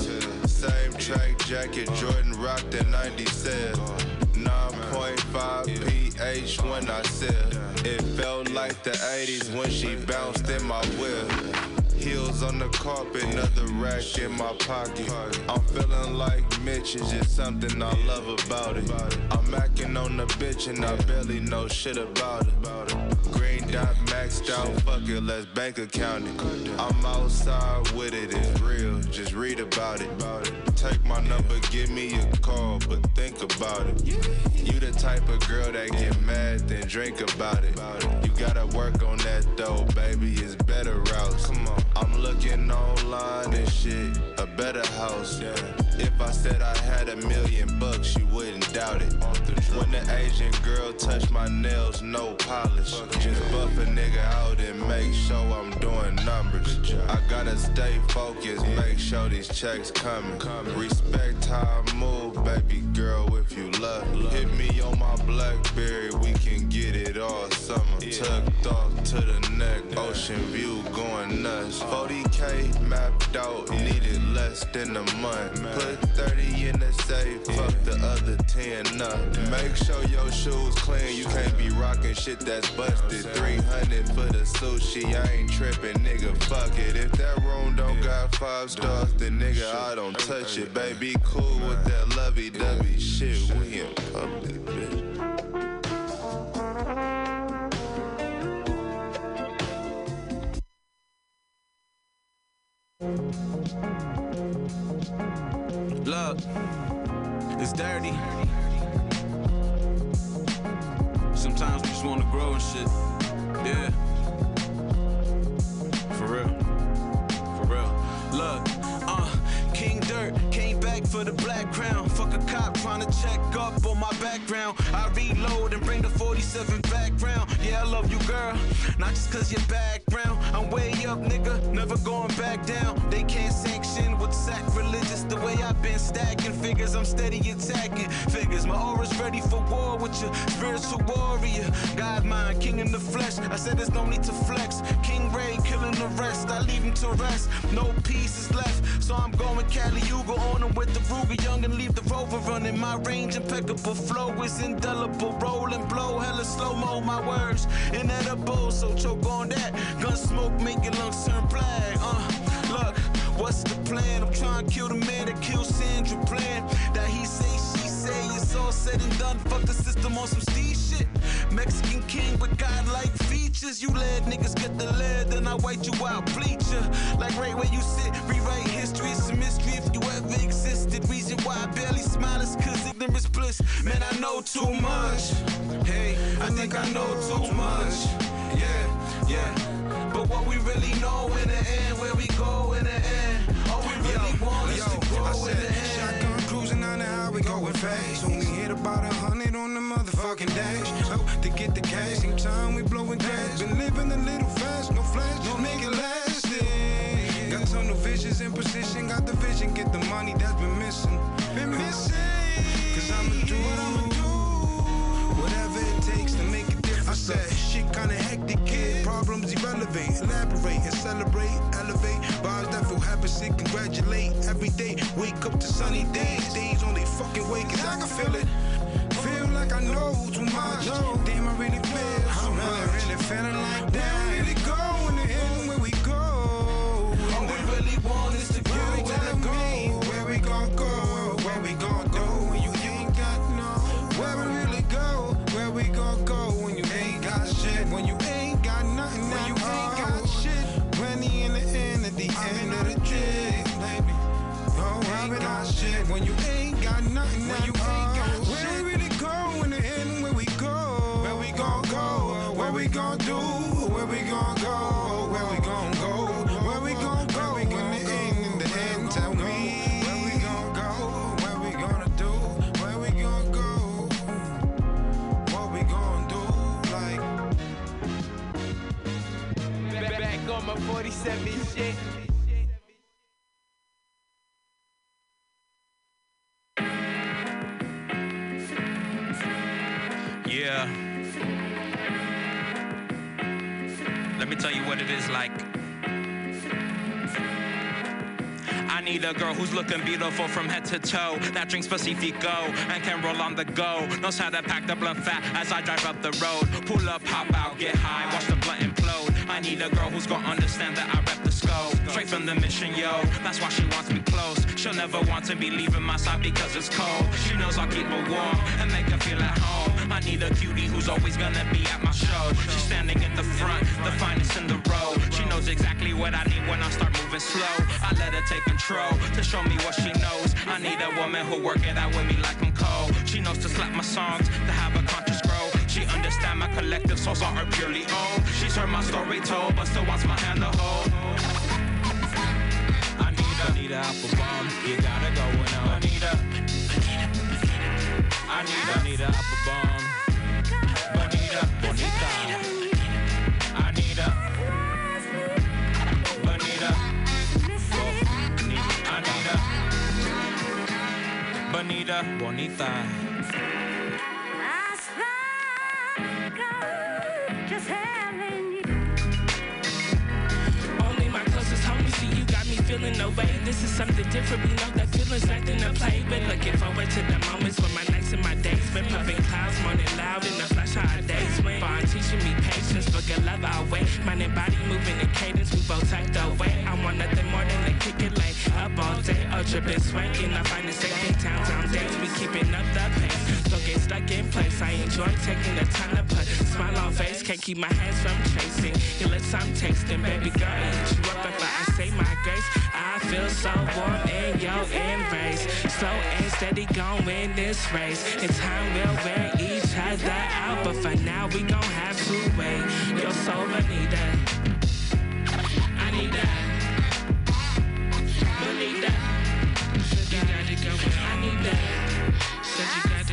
Same track jacket, Jordan rocked in 97. 9.5 pH when I sell. It felt like the 80s when she bounced in my whip. Heels on the carpet, another rack in my pocket. I'm feeling like Mitch, it's just something I love about it. I'm acting on the bitch and I barely know shit about it. Green dot maxed out, fuck it, let's bank account it. I'm outside with it, it's real, just read about it. Take my number, give me a call, but think about it. You the type of girl that get mad, then drink about it. You gotta work on that though, baby, it's better routes. Come on. I'm looking online and shit, a better house. If I said I had a million bucks, you wouldn't doubt it. When the Asian girl touch my nails, no polish. Just buff a nigga out and make sure I'm doing numbers. I gotta stay focused, make sure these checks coming. Respect how I move, baby girl, if you love. Hit me on my Blackberry, we can get it all summer. Tucked off to the neck, ocean view going nuts. Uh. 40k mapped out, needed less than a month. Put 30 in the safe, fuck the other 10 up. Make sure your shoes clean, you can't be rocking shit that's busted. 300 for the sushi, I ain't tripping, nigga, fuck it. If that room don't got five stars, then nigga, I don't touch it. Baby, cool with that lovey dovey shit, we in public, bitch. Look, it's dirty. Sometimes we just wanna grow and shit. Yeah. For real. For real. Look, uh, King Dirt came back for the black crown. Fuck a cop trying to check up on my background. I reload and bring the 47 back round. Yeah, I love you, girl. Not just cause your background. I'm way up, nigga. Never going back down. They can't sanction what's sacrilegious. The way I've been stacking figures, I'm steady attacking figures. My aura's ready for war with you. Spiritual warrior. God mind, king in the flesh. I said there's no need to flex. King Ray killing the rest. I leave him to rest. No pieces left. So I'm going Caligula on him with the Ruger Young and leave the rover running. My range impeccable flow is indelible. Roll and blow, hella slow mo. My words inedible, so choke on that. Gun smoke, make your lungs turn black. Uh, look, what's the plan? I'm trying to kill the man that killed Sandra Bland. That he say, all said and done, fuck the system on some Steve shit. Mexican king with godlike features. You let niggas get the lead, then I white you out, bleach ya. Like right where you sit, rewrite history. It's a mystery if you ever existed. Reason why I barely smile is cause ignorance bliss. Man, I know too much. Hey, I think I know too much. Yeah, yeah. But what we really know in the end, where we go in the end. All we really want is to grow in the end. Shotgun cruising on the highway going fast. Hit about a hundred on the motherfucking dash. So to get the cash, in time we blowing gas. Been living a little fast, no flash, no make it lasting. Got tunnel visions in position, got the vision, get the money that's been missing. Been missing. Cause I'ma do what I'ma do. Whatever it takes to make said, shit kinda hectic, kid. Problems irrelevant. Elaborate and celebrate, elevate. Vibes that feel happy, sick, congratulate. Every day, wake up to sunny days. Days on they fucking way, cause I can feel it. Feel like I know too much. Damn, I really feel so much. Really, really feeling like that. Where really go shit when you ain't got nothing when you ain't got Where we really go in the end, where we go? Where we gon' go? Where we gon' do? Where we gon' go? Where we gon' go? Where we gon' go? we gon' end, in the end, tell me. Back on my 47 is like. I need a girl who's looking beautiful from head to toe. That drinks Pacifico and can roll on the go. Knows how to pack the blunt fat as I drive up the road. Pull up, hop out, get high, watch the blunt implode. I need a girl who's gonna understand that I rep the scope. Straight from the mission, yo. That's why she wants me close. She'll never want to be leaving my side because it's cold. She knows I'll keep her warm and make her feel at home. I need a cutie who's always gonna be at my show. She's standing at the front, the finest in the row. She knows exactly what I need when I start moving slow. I let her take control to show me what she knows. I need a woman who'll work it out with me like I'm cold. She knows to slap my songs, to have a conscious grow. She understand my collective souls are her purely own. She's heard my story told, but still wants my hand to hold. I need a, need a apple bomb. You gotta go and I need. I need a. Bonita, bonita. I need a. Bonita. I need a. Bonita, bonita. This is something different. We know that feeling's nothing to play. Been looking forward to the moments when my nights and my days been puffing clouds, morning loud in the flash how our days went. Bond teaching me patience, but good love our way. Mind and body moving in cadence, we both tucked away. I want nothing more than to kick it late up all day. Ultra been swanking, I find safe in town. Town days, we keeping up the pace. Don't get stuck in place. I enjoy taking the time to put smile on face. Can't keep my hands from chasing. Your lips I'm tasting, baby girl. I you up if I say my grace. I feel so warm in your embrace. Slow and steady going this race. In time we'll wear each other out, but for now we gon' have to wait. You're so bonita. I need that. Bonita. You gotta go. I need that. Said you gotta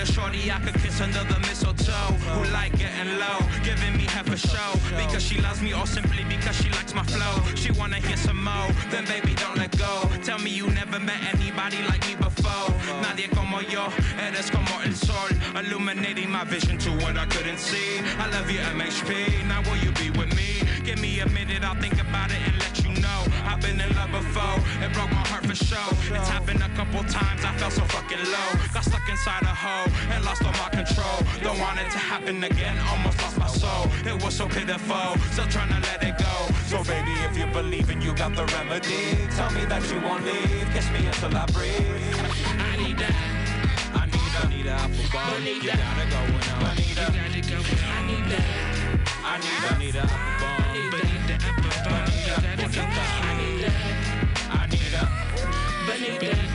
a shorty I could kiss under the mistletoe. Who like getting low, giving me half a show. Because she loves me or simply because she likes my flow. She wanna hear some more, then baby don't let go. Tell me you never met anybody like me before. Nadie como yo, eres como el sol. Illuminating my vision to what I couldn't see. I love you MHP, now will you be with me? Give me a minute, I'll think about it I've been in love before, it broke my heart for sure. It's happened a couple times, I felt so fucking low. Got stuck inside a hole and lost all my control. Don't want it to happen again, almost lost my soul. It was so pitiful, still trying to let it go. So baby, if you believe and you got the remedy, tell me that you won't leave. Kiss me until I breathe. I need that. I need a, need a apple bomb. You gotta go now. I need a, I need that. I need a, need a apple bomb. I need the apple bomb. You gotta go. I need that. A,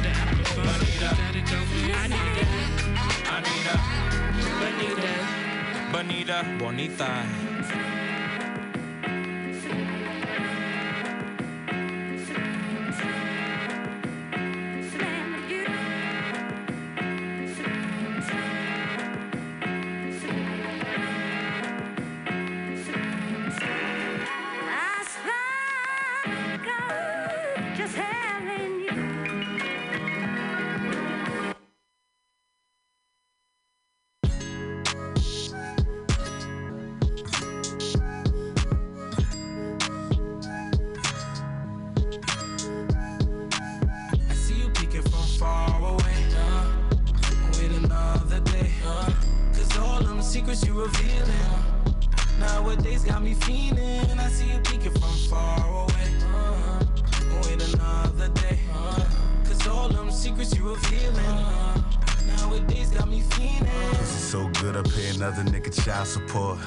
Bonita, bonita. Pussy so good I pay another nigga child support.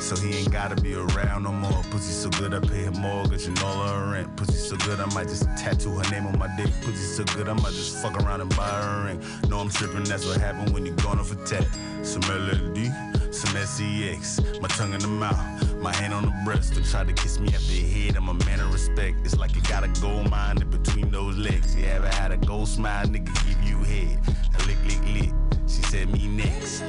So he ain't gotta be around no more. Pussy so good I pay her mortgage and all her rent. Pussy so good I might just tattoo her name on my dick. Pussy so good I might just fuck around and buy her a ring. No, I'm tripping, that's what happened when you going off a tat. Some LLD, some SEX. My tongue in the mouth, my hand on the breast. Don't try to kiss me after your head, I'm a man of respect. It's like you got a gold mine in between those legs. You ever had a gold smile, nigga give you head? Lick, lick, lick. She said me next.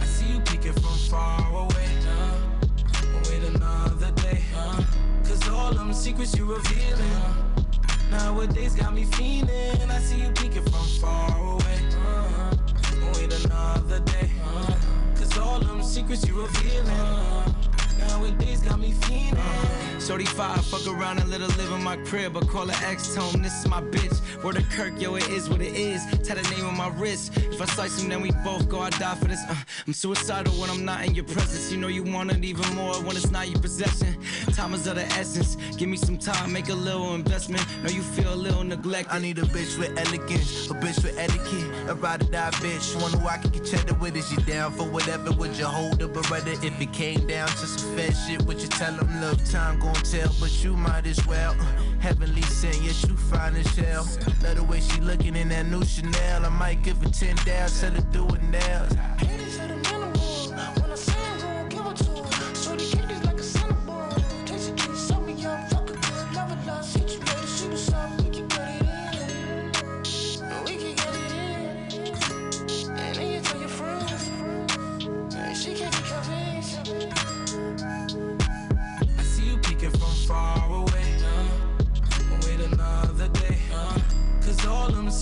I see you peeking from far away. Wait another day. All them secrets you revealing. Uh, nowadays got me feeling. I see you peeking from far away. Uh, wait another day. Uh, Cause all them secrets you revealing. Nowadays got me feeling. Shorty five, fuck around and let her live in my crib. But call her ex, home, this is my bitch. Word of Kirk, yo, it is what it is. Tell the name on my wrist. If I slice him, then we both go, I die for this. Uh, I'm suicidal when I'm not in your presence. You know you want it even more when it's not your possession. Time is of the essence. Give me some time, make a little investment. Know you feel a little neglected. I need a bitch with elegance, a bitch with etiquette, a ride or die bitch, one who I can get cheddar with. Is you down for whatever? Would you hold a beretta if it came down to some fed shit? Would you tell them, look, time gon' tell, but you might as well. Uh, heavenly sent, yes, you fine as hell. Love the way she looking in that new Chanel. I might give her 10 down, sell her through her nails.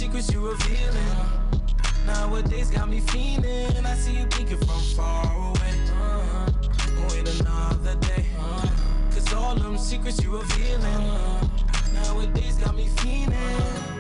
Secrets you revealing. Nowadays got me feeling. I see you peeking from far away. Uh, wait another day. Uh, Cause all them secrets you revealing. Nowadays got me feeling.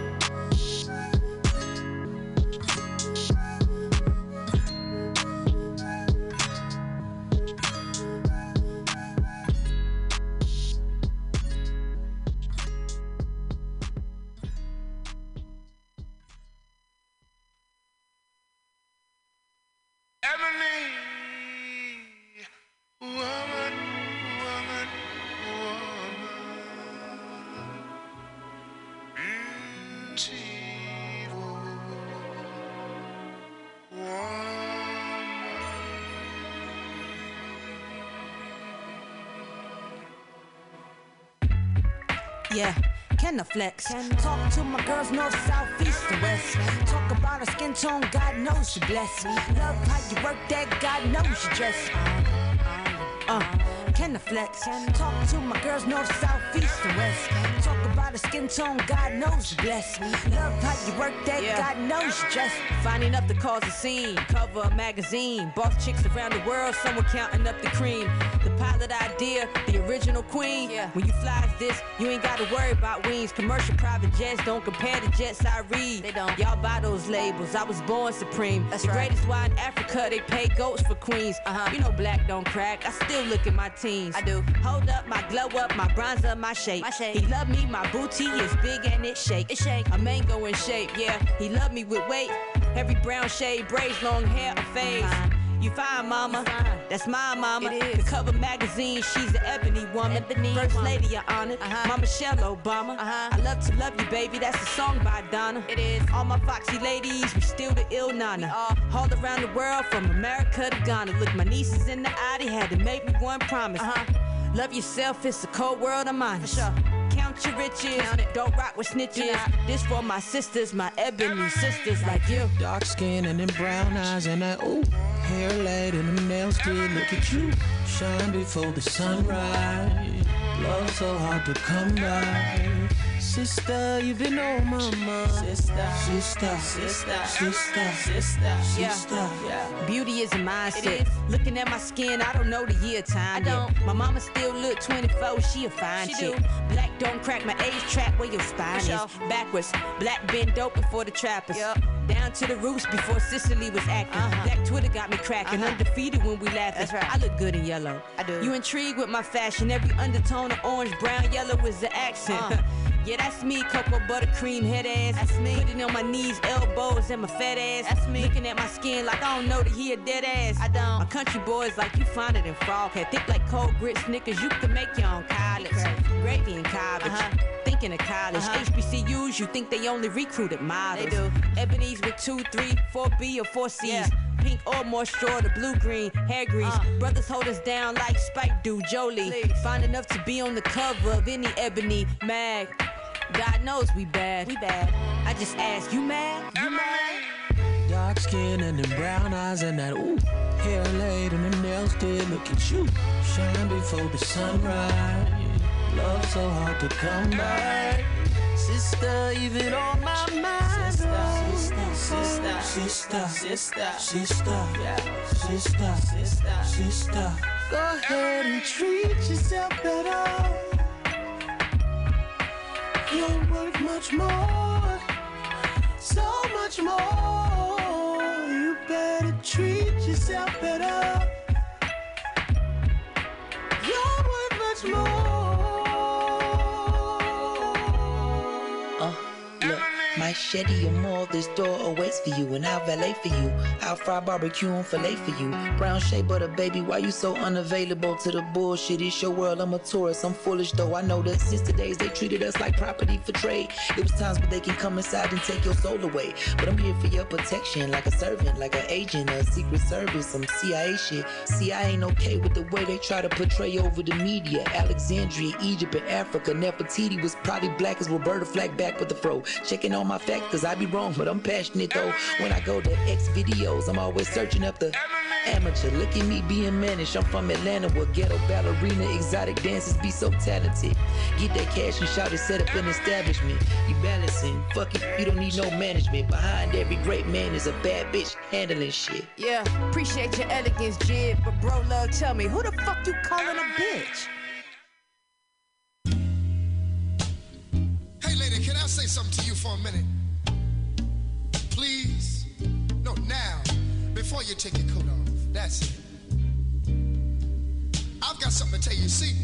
Can the flex? Talk to my girls north, south, east, and west. Talk about her skin tone, God knows she blessed. Love how you work that, God knows you dress. Uh, can Can the flex? Talk to my girls north, south, east, and west. Talk about a skin tone, God knows you blessed. Love how you work that, God knows you dress. Finding up the cause a scene, cover a magazine. Boss chicks around the world, someone counting up the cream. The pilot idea, the original queen. Yeah. When you fly this, you ain't gotta worry about wings. Commercial private jets don't compare to jets I read. They don't. Y'all buy those labels. I was born supreme. That's the right. greatest why in Africa they pay goats for queens. Uh-huh. You know black don't crack. I still look at my teens. I do. Hold up, my glow up, my bronze up, my shape. My shape. He love me, my booty is big and it shake. It shake. A mango in shape, yeah. He love me with weight. Every brown shade, braids, long hair, or fades. Uh-huh. You fine, mama. That's my mama. The cover magazine, she's an ebony woman. First lady, your honor. Mama Michelle Obama. I love to love you, baby. That's a song by Donna. It is. All my foxy ladies, we still the ill nana. All around the world, from America to Ghana. Look, my nieces in the eye, they had to make me one promise. Love yourself, it's a cold world, I'm honest. For sure. Count your riches, don't rock with snitches. This for my sisters, my ebony sisters like you. Dark skin and them brown eyes and that ooh hair laid and them nails did. Look at you, shine before the sunrise. Love so hard to come by. Sister, you've been on my mind. Sister, sister, sister, sister, sister, sister. Yeah. Beauty is a mindset. Looking at my skin, I don't know the year time. I don't. My mama still look 24, she a fine She chick. do. Black don't crack my age track where your spine is. Backwards, black been dope before the trappers. Yep. Down to the roots before Cicely was acting. Black Twitter got me cracking. Undefeated when we laughing. Uh-huh. That's right. I look good in yellow. I do. You intrigued with my fashion. Every undertone of orange, brown, yellow is the accent. Uh. Yeah, that's me. Cocoa buttercream head ass. That's me. Putting on my knees, elbows, and my fat ass. That's me. Looking at my skin like I don't know that he a dead ass. I don't. My country boys like you finer than frog head. Thick like cold grit Snickers. You can make your own college. Gravy and cabbage. Uh-huh. Thinking of college. HBCUs, you think they only recruited models. They do. Ebony's with two, three, four B or four C's. Yeah. Pink or more straw, the blue green, hair grease. Uh. Brothers hold us down like Spike do, Jolie. Fine enough to be on the cover of any ebony mag. God knows we bad. We bad. I just ask, you mad? You mad? Dark skin and them brown eyes and that ooh hair laid and them nails did. Look at you, shine before the sunrise. Love so hard to come by. Sister, even on my mind. Sister, sister, sister, sister, sister, yeah, sister, sister, sister. Go ahead and treat yourself better. You're worth much more, so much more. You better treat yourself better. You're worth much Uh, my Shetty or more, this door awaits for you, and I'll valet for you. I'll fry barbecue and fillet for you. Brown shea butter, baby, why you so unavailable to the bullshit? It's your world, I'm a tourist, I'm foolish though. I know that since the days they treated us like property for trade. It was times where they can come inside and take your soul away. But I'm here for your protection, like a servant, like an agent, a secret service, some CIA shit. See, I ain't okay with the way they try to portray over the media. Alexandria, Egypt, and Africa. Nefertiti was probably black as Roberta Flack back with the fro. Checking all my facts, cause I be wrong, but I'm passionate though. When I go to X videos, I'm always searching up the amateur. Look at me being managed. I'm from Atlanta where ghetto ballerina, exotic dancers be so talented. Get that cash and shout it, set up an establishment. You balancing, fuck it, you don't need no management. Behind every great man is a bad bitch handling shit. Yeah, appreciate your elegance, Jib. But bro, love, tell me, who the fuck you calling a bitch? Hey, lady, can I say something to you for a minute? Please? No, now, before you take your coat off. That's it. I've got something to tell you. See,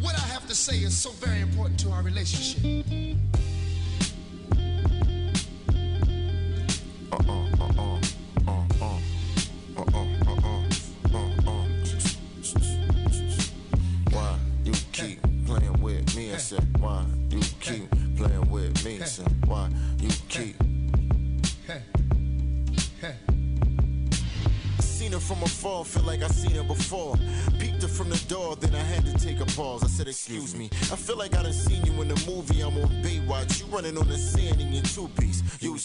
what I have to say is so very important to our relationship. Excuse me. I feel like I done seen you in the movie. I'm on Baywatch. You running on the sand in your two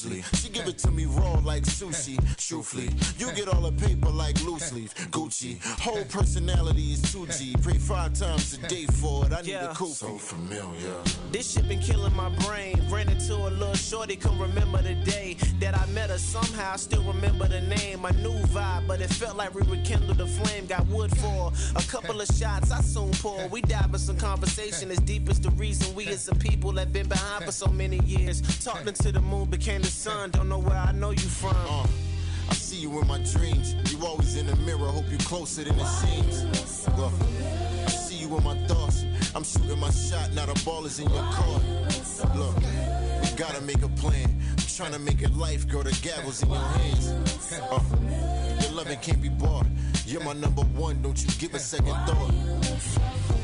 piece. Usually, she give it to me raw like sushi. Truthfully, you get all the paper like loose leaf. Gucci. Whole personality is 2G. Pray five times a day for it. I need Yeah. a coupe. So familiar. This shit been killing my brain. Ran into a little shorty, couldn't remember the day that I met her. Somehow I still remember the name. A new vibe, but it felt like we rekindled the flame. Got wood for a couple of shots. I soon pour. We dive in some conversation as deep as the reason we as a people have been behind for so many years. Talking to the moon became the sun. Don't know where I know you from. Uh, I see you in my dreams. You always in the mirror. Hope you closer than it seems. Look, I see you in my thoughts. I'm shooting my shot. Now the ball is in your court. Look, we gotta make a plan. I'm trying to make it life, girl. The gavel's in your hands. Uh, your loving can't be bought. You're my number one. Don't you give a second thought.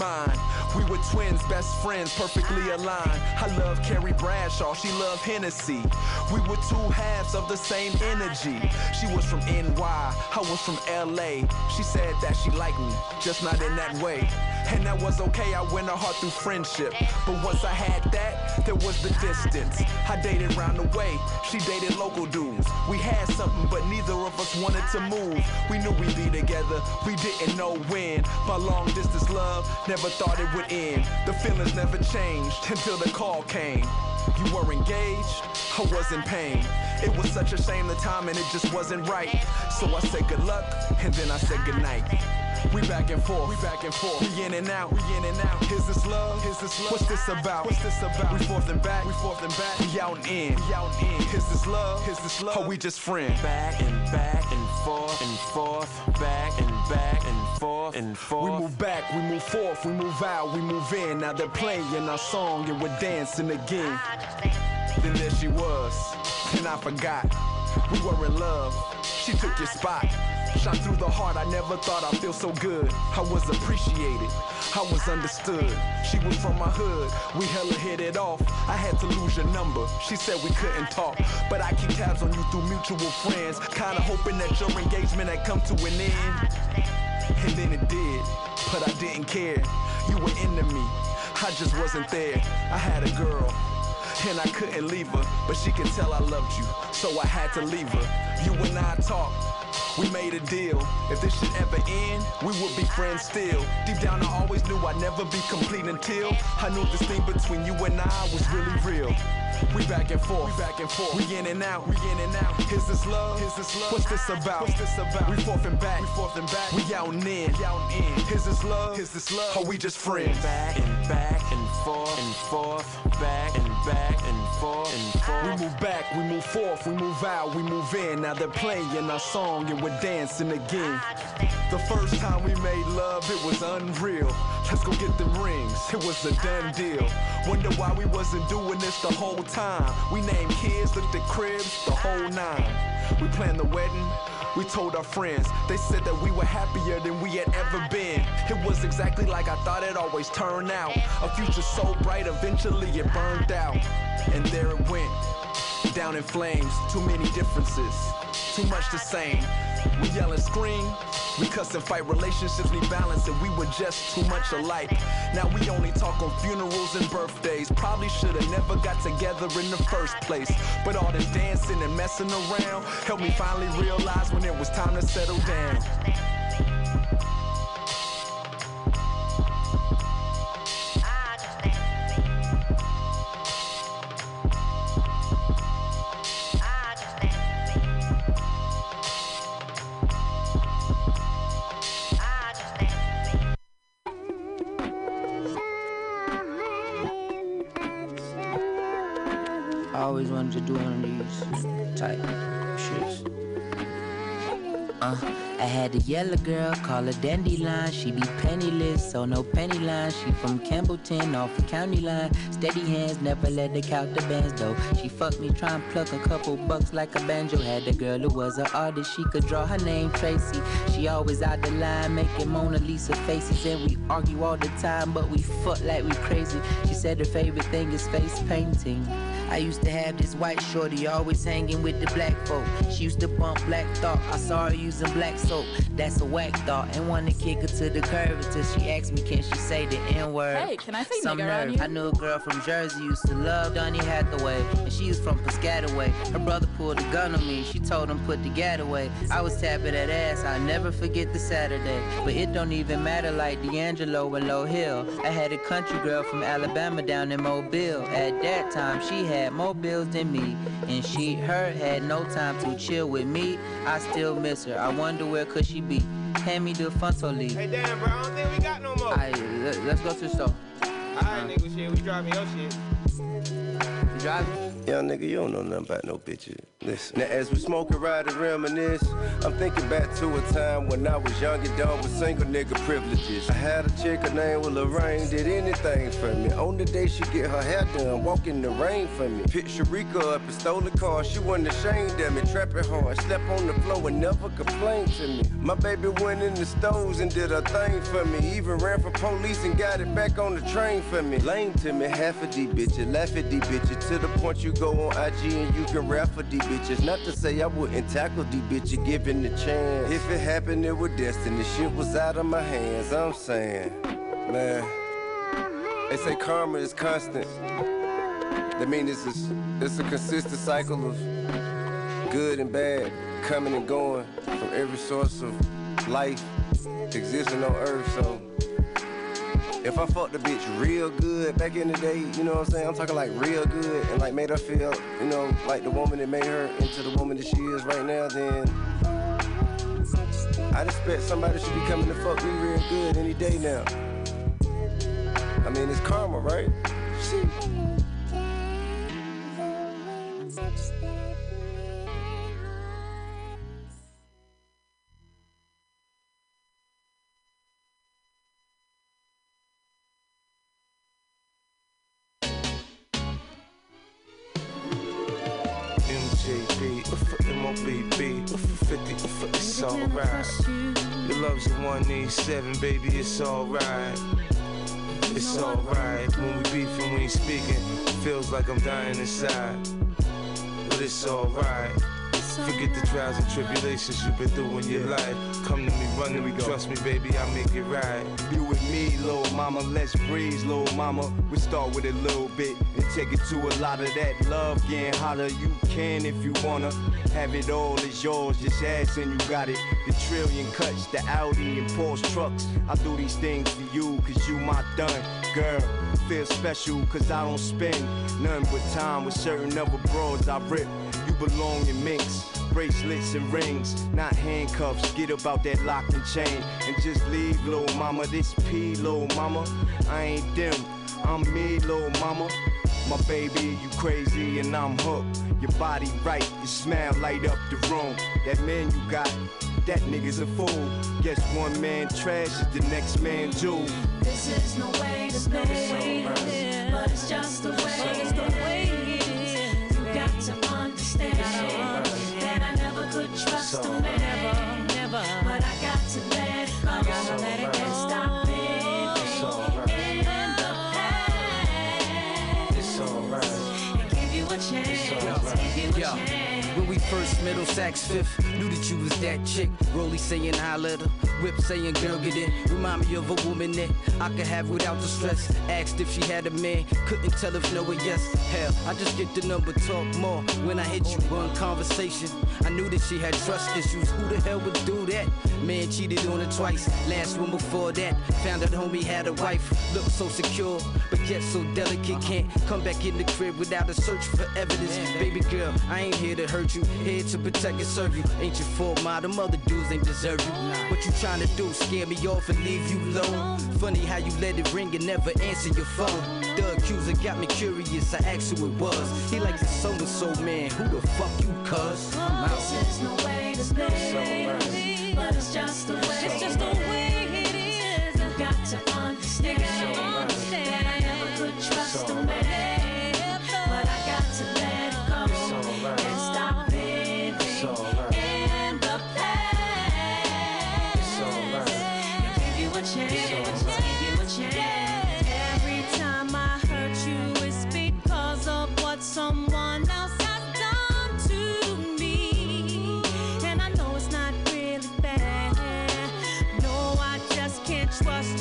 Mine. We were twins, best friends, perfectly aligned. I love Carrie Bradshaw, she loved Hennessy. We were two halves of the same energy. She was from NY, I was from LA. She said that she liked me, just not in that way. And that was okay, I went her heart through friendship. But once I had that, there was the distance. I dated round the way, she dated local dudes. We had something, but neither of us wanted to move. We knew we'd be together, we didn't know when. My long distance love, never thought it would end. The feelings never changed until the call came. You were engaged, I was in pain. It was such a shame the timing, it just wasn't right. So I said good luck, and then I said good night. We back and forth, we back and forth. We in and out, we in and out. Is this love? Is this love? What's this about? What's this about? We forth and back, we forth and back. We out and in, we out and in. Is this love? Is this love? Or we just friends? Back and back and forth and forth, back and back and forth and forth. We move back, we move forth, we move out, we move in. Now they're playing our song and we're dancing again. Then there she was, and I forgot. We were in love, she took your spot. Shot through the heart, I never thought I'd feel so good. I was appreciated, I was understood. She was from my hood, we hella hit it off. I had to lose your number, she said we couldn't talk. But I keep tabs on you through mutual friends. Kinda hoping that your engagement had come to an end. And then it did, but I didn't care. You were into me, I just wasn't there. I had a girl, and I couldn't leave her, but she could tell I loved you, so I had to leave her. You and I talked. We made a deal. If this should ever end, we would be friends still. Deep down, I always knew I'd never be complete until I knew this thing between you and I was really real. We back and forth, we back and forth. We in and out, we in and out. Is this love? Is this love? What's this about? What's this about? We forth and back, we forth and back. We out and in, we out and in. Is this love? Is this love? Or we just friends? Back and back and forth and forth, back and back and forth and forth. We move back, we move forth, we move out, we move in. Now they're playing our song and we're dancing again. The first time we made love, it was unreal. Let's go get them rings, it was a done deal. Wonder why we wasn't doing this the whole time. We named kids, looked at cribs, the whole nine. We planned the wedding. We told our friends, they said that we were happier than we had ever been. It was exactly like I thought it always turned out. A future so bright, eventually it burned out. And there it went, down in flames. Too many differences, too much the same. We yell and scream, we cuss and fight. Relationships need balance, and we were just too much alike. Now we only talk on funerals and birthdays. Probably should've never got together in the first place. But all this dancing and messing around helped me finally realize when it was time to settle down. Always wanted to do one of these type shits. Uh, I had a yellow girl, call her Dandelion. She be penniless, so no penny line. She from Campbellton, off the county line. Steady hands, never let her count the bands though. She fucked me, try and pluck a couple bucks like a banjo. Had a girl who was an artist, she could draw her name Tracy. She always out the line, making Mona Lisa faces. And we argue all the time, but we fuck like we crazy. She said her favorite thing is face painting. I used to have this white shorty always hanging with the black folk. She used to bump Black Thought. I saw her using black soap. That's a whack thought. And wanna kick her to the curb until she asked me, can she say the N word? Hey, can I say Some nigga nerve. you? I knew a girl from Jersey used to love Donny Hathaway. And she was from Piscataway. Her brother pulled a gun on me. She told him put the gat away. I was tapping that ass. I'll never forget the Saturday. But it don't even matter like D'Angelo and Lauryn Hill. I had a country girl from Alabama down in Mobile. At that time, she had more bills than me. And she, her, had no time to chill with me. I still miss her. I wonder where could she be? Hand me the Fronto leaf. Hey, damn, bro, I don't think we got no more. Alright, let, let's go to the store. Alright, nigga, shit, we driving your shit. You driving? Young nigga, you don't know nothing about no bitches. Listen. Now, as we smoke and ride and reminisce, I'm thinking back to a time when I was young and dumb with single nigga privileges. I had a chick, her name was Lorraine, did anything for me. On the day she get her hair done, walk in the rain for me. Picture Rika up and stole the car, she wasn't ashamed of me. Trapping hard, slept on the floor and never complained to me. My baby went in the stores and did a thing for me. Even ran for police and got it back on the train for me. Lame to me, half of these bitches, laugh at these bitches to the point you go on IG and you can rap for these bitches. Not to say I wouldn't tackle these bitches given the chance. If it happened, it was destiny. Shit was out of my hands. I'm saying, man. They say karma is constant. That means it's a, it's a consistent cycle of good and bad coming and going from every source of life existing on earth. So if I fucked a bitch real good back in the day, you know what I'm saying? I'm talking like real good and like made her feel, you know, like the woman that made her into the woman that she is right now, then I'd expect somebody should be coming to fuck me real good any day now. I mean, it's karma, right? 87, baby, it's alright. It's alright. When we beefing, we ain't speaking. Feels like I'm dying inside. But it's alright. Forget the trials and tribulations you've been through in your life. Come to me running, we trust me, baby, I'll make it right. You with me, little mama, let's breeze, little mama. We start with a little bit and take it to a lot of that love getting hotter. You can if you wanna. Have it all, it's yours, just ask and you got it. The trillion cuts, the Audi and Porsche trucks. I do these things for you, cause you my done. Girl, feel special, cause I don't spend nothing but time with certain other broads I rip. You belong in minks, bracelets and rings, not handcuffs. Get about that lock and chain and just leave, little mama. This P, little mama. I ain't them, I'm me, little mama. My baby, you crazy and I'm hooked. Your body right, your smile light up the room. That man you got, that nigga's a fool. Guess one man trash is the next man jewel. This is no way to stay, but it's just the way, it's the way it is. You got to understand that I never could trust a man, never. But I got to let go, gotta let it go. Saks Fifth, knew that you was that chick. Rolly saying I let her, Whip saying girl get in. Remind me of a woman that I could have without the stress. Asked if she had a man, couldn't tell if no or yes. Hell, I just get the number, talk more. When I hit you, one conversation, I knew that she had trust issues. Who the hell would do that? Man cheated on her twice. Last one before that, found out homie had a wife. Looked so secure, but yet so delicate. Can't come back in the crib without a search for evidence. Baby girl, I ain't here to hurt you, here to protect and serve you. Ain't your fault, my them other dudes ain't deserve you. What you trying to do? Scare me off and leave you alone. Funny how you let it ring and never answer your phone. The accuser got me curious, I asked who it was. He like the so and so man, who the fuck you cuss? I'm out. There's no way to stay, but it's just the way. It's just the way it is. You got to understand.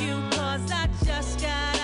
you cause I just got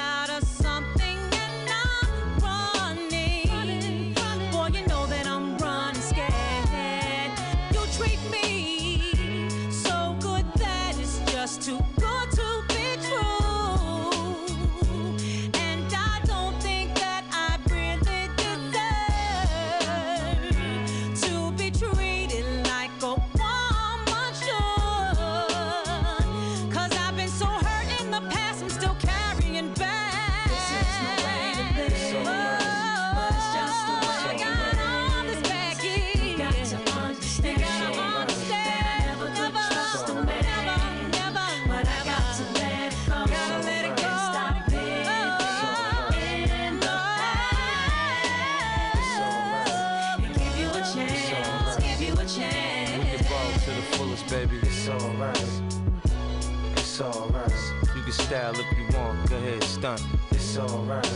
style if you want. Go ahead, stunt. It's alright.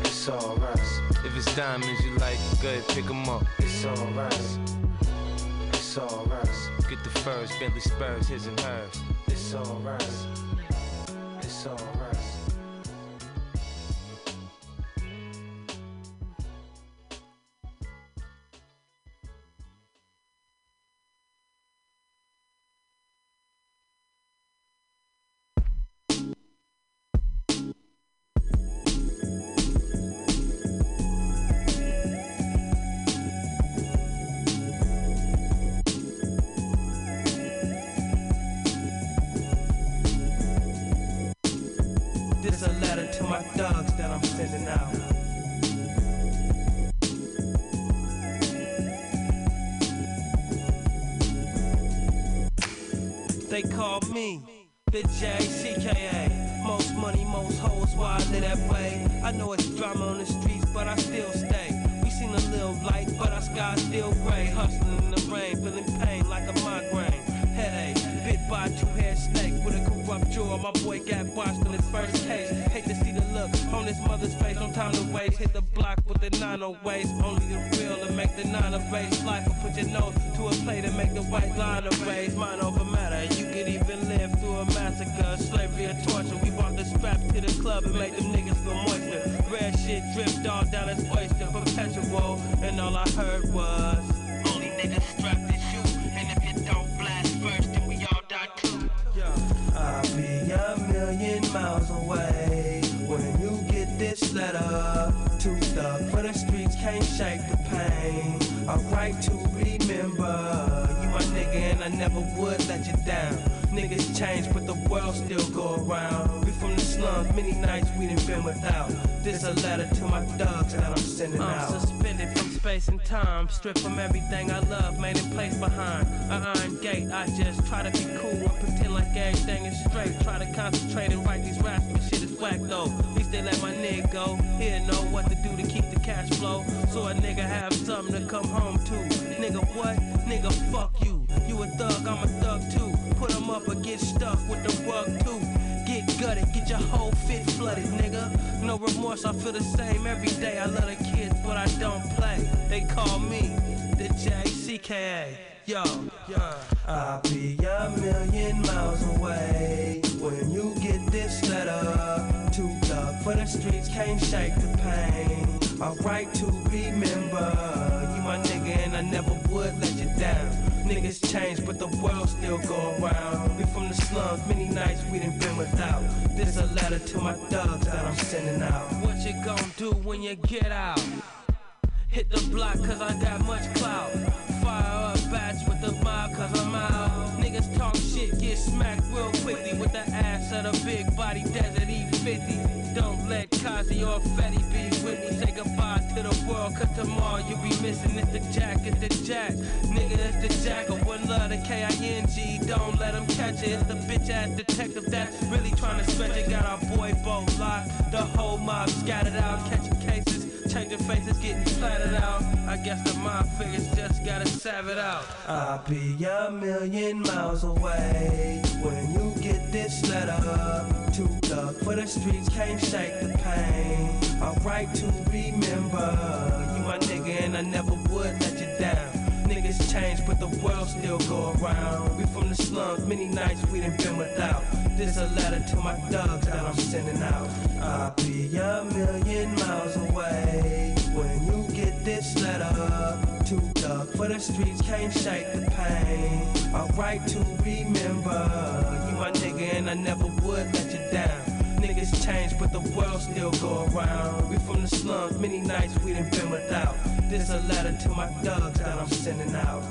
It's alright. If it's diamonds you like, go ahead, pick them up. It's alright. It's alright. Get the furs, Bentley Spurs, his and hers. It's alright. called me. The J streets can't shake the pain. My right to remember. You my nigga, and I never would let you down. Niggas change, but the world still go around. We from the slums, many nights we done been without. This a letter to my thugs that I'm sending out. What you gonna do when you get out? Hit the block, cause I got much clout. Fire up batch with the mob, cause I'm out. Niggas talk shit, get smacked real quickly with the ass of a big body desert E50. Don't Kazi or Fetty be with me. Say goodbye to the world, cause tomorrow you'll be missing. It's the jack, it's the jack. Nigga, it's the jack. Or one love the K I N G. Don't let him catch it. It's the bitch ass detective that's really trying to stretch it. Got our boy Bo locked. The whole mob scattered out, catching cases. Changing faces, getting splattered out. I guess the mob figures just gotta save it out. I'll be a million miles away when you this letter. Too dark for the streets, can't shake the pain. Alright to remember, you my nigga and I never would let you down. Niggas change, but the world still go around. We from the slums, many nights we done been without. This a letter to my thugs that I'm sending out. I'll be a million miles away when you get this letter. Too dark for the streets, can't shake the pain. Alright to remember, my nigga and I never would let you down. Niggas change, but the world still go around. We from the slums, many nights we done been without. This a letter to my thugs that I'm sending out.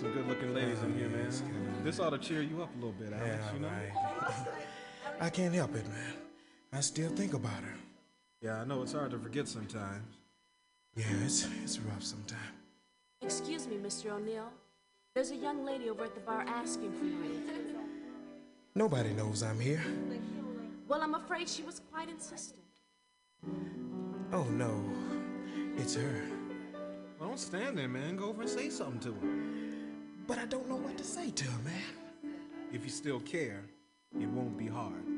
There's some good looking ladies in here, man. This ought to cheer you up a little bit, Alex, Yeah, you know? right. I can't help it, man. I still think about her. Yeah, I know it's hard to forget sometimes. Yeah, it's it's rough sometimes. Excuse me, Mr. O'Neill. There's a young lady over at the bar asking for you. Nobody knows I'm here. Well, I'm afraid she was quite insistent. Oh no, it's her. Well, don't stand there, man. Go over and say something to her. But I don't know what to say to her, man. If you still care, it won't be hard.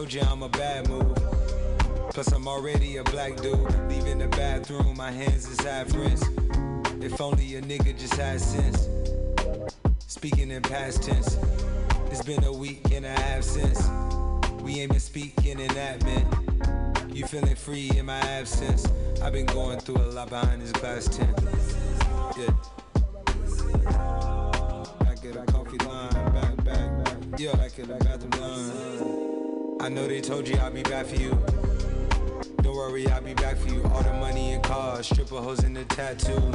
Told you I'm a bad move. Plus I'm already a black dude. Leaving the bathroom, my hands is half rinsed. If only a nigga just had sense. Speaking in past tense. It's been a week and a half since. We ain't been speaking in that man. You feeling free in my absence. I've been going through a lot behind this glass tent. told you I'll be back for you. Don't worry, I'll be back for you. All the money and cars, stripper hoes and the tattoo.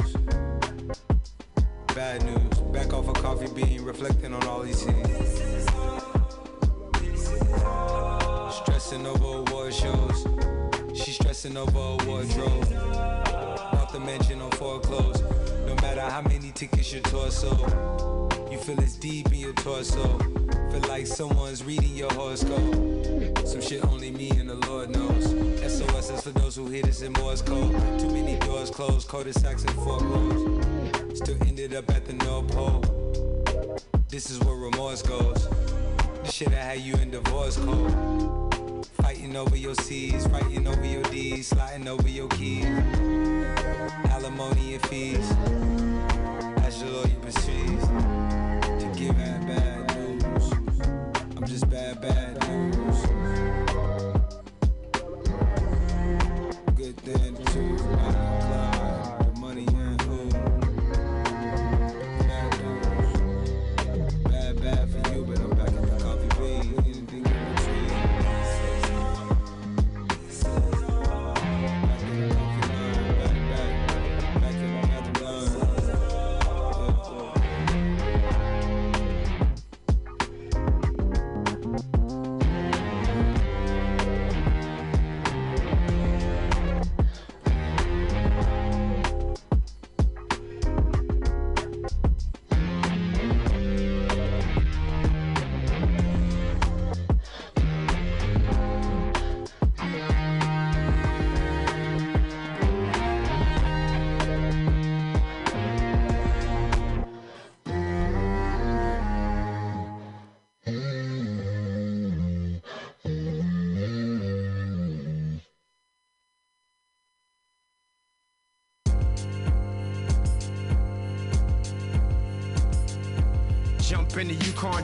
cul-de-sacs and. Still ended up at the North Pole. This is where remorse goes. The shit I had you in divorce court. Fighting over your C's, fighting over your D's, sliding over your keys.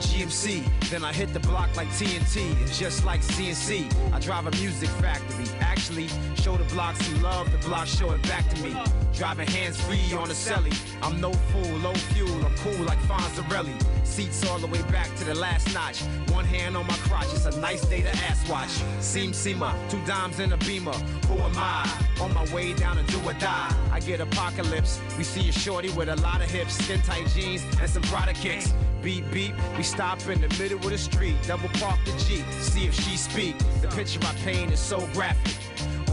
GMC. Then I hit the block like TNT, and just like C&C, I drive a music factory. Actually, show the block some love, the block show it back to me. Driving hands free on the celly. I'm no fool, low fuel, I'm cool like Fonzarelli. Seats all the way back to the last notch. One hand on my crotch, it's a nice day to ass watch. Seam seamer, two dimes in a beamer. Who am I? On my way down to do or die. I get apocalypse. We see a shorty with a lot of hips, skin tight jeans, and some Prada kicks. Beep beep, we stop in the middle of the street, double park the Jeep, see if she speak. The picture I paint is so graphic.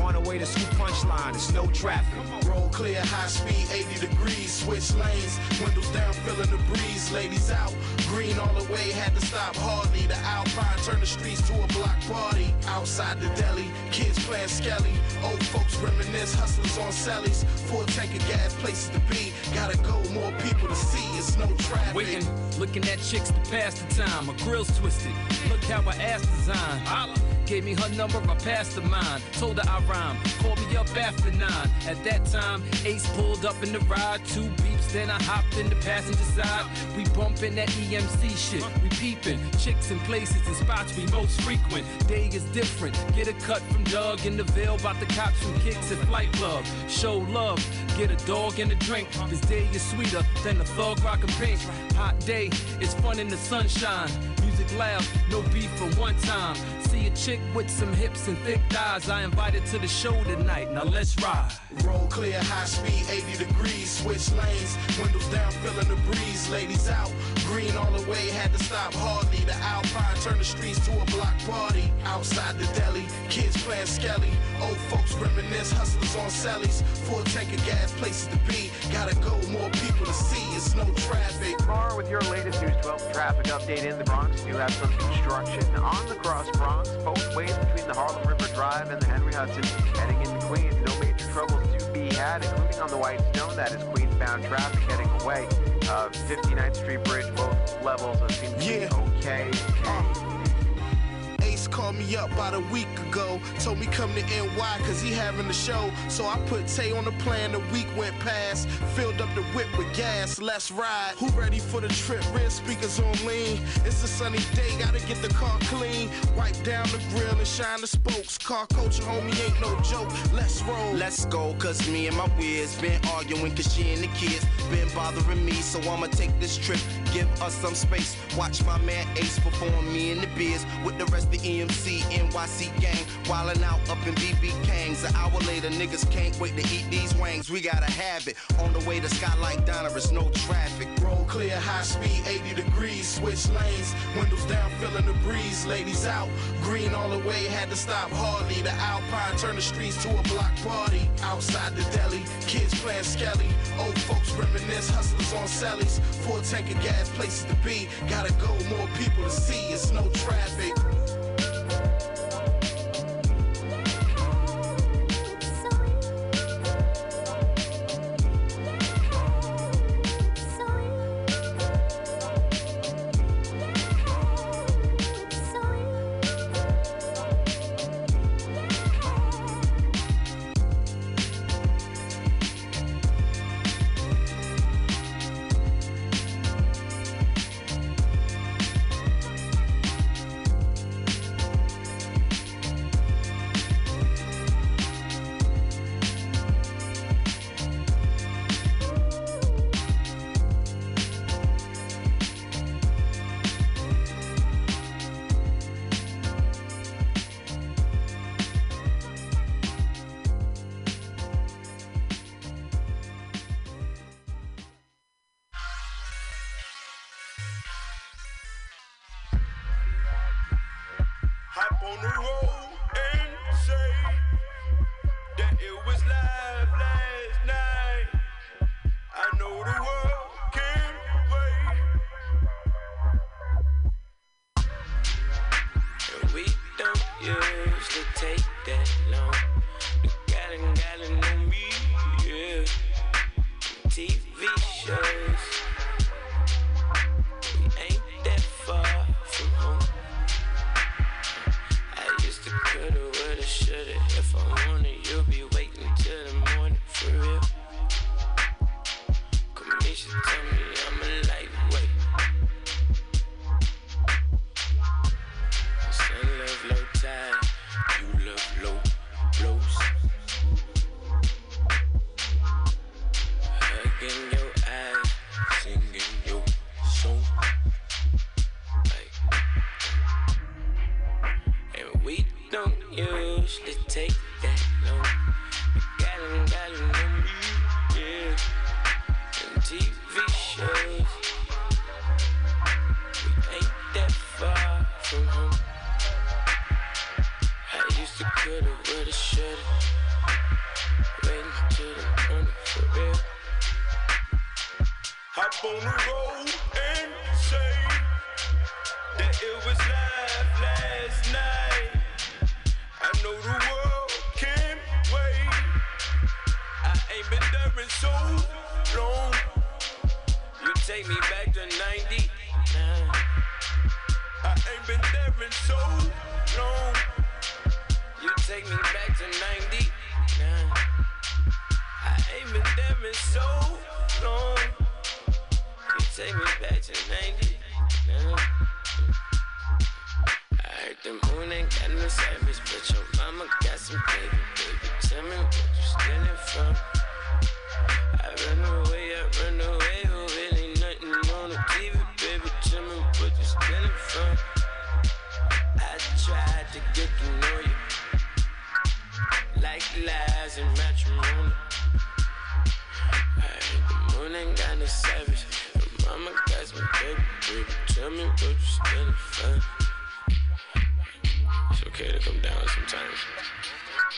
On the way to school punchline, it's no traffic. Roll clear, high speed, 80 degrees, switch lanes, windows down, feeling the breeze, ladies out. Green all the way, had to stop hardly. The Alpine turn the streets to a block party. Outside the deli, kids playing skelly. Old folks reminisce, hustlers on cellies. Full tank of gas, places to be. Gotta go, more people to see, it's no traffic. Waiting, looking at chicks to pass the time. My grill's twisted. Look how my ass designed. Holla. Gave me her number, I passed the mine. Told her I rhyme. Called me up after nine. At that time, Ace pulled up in the ride. Two beeps, then I hopped in the passenger side. We bumping that EMC shit. We peeping. Chicks in places and spots we most frequent. Day is different. Get a cut from Doug in the veil About the cops from kicks and flight love. Show love. Get a dog and a drink. This day is sweeter than the thug rockin' pink. Hot day, it's fun in the sunshine. Music loud, no beef for one time. A chick with some hips and thick thighs. I invited to the show tonight. Now let's ride. Roll clear, high speed, 80 degrees, switch lanes, windows down, feeling the breeze, ladies out. Green all the way, had to stop hardly. The Alpine turn the streets to a block party. Outside the deli, kids playing skelly. Old folks reminisce, hustlers on cellies. Full tank of gas, places to be. Gotta go, more people to see, it's no traffic. Tomorrow with your latest News 12 traffic update in the Bronx. You have some construction on the Cross Bronx, both ways between the Harlem River Drive and the Henry Hudson. Heading into Queens, troubles to be had, including on the Whitestone. That is Queens-bound traffic heading away. Uh, 59th Street Bridge, both levels of seem to be okay. Ace called me up about a week ago. Told me come to NY cause he having the show. So I put Tay on the plan, the week went past. Filled up the whip with gas, let's ride. Who ready for the trip? Rear speakers on lean. It's a sunny day, gotta get the car clean. Wipe down the grill and shine the spokes. Car culture, homie, ain't no joke. Let's roll. Let's go, cause me and my whiz been arguing cause she and the kids been bothering me. So I'ma take this trip, give us some space. Watch my man Ace perform me in the biz with the rest of EMC, NYC gang. Wildin' out up in BB Kangs. An hour later, niggas can't wait to eat these wangs. We gotta have it. On the way to Skylight Diner, it's no traffic. Roll clear, high speed, 80 degrees, switch lanes, windows down, feeling the breeze, ladies out. Green all the way, had to stop hardly. The Alpine turn the streets to a block party. Outside the deli, kids playing skelly. Old folks reminisce, hustlers on cellies. Full tank of gas, places to be. Gotta go, more people to see, it's no traffic.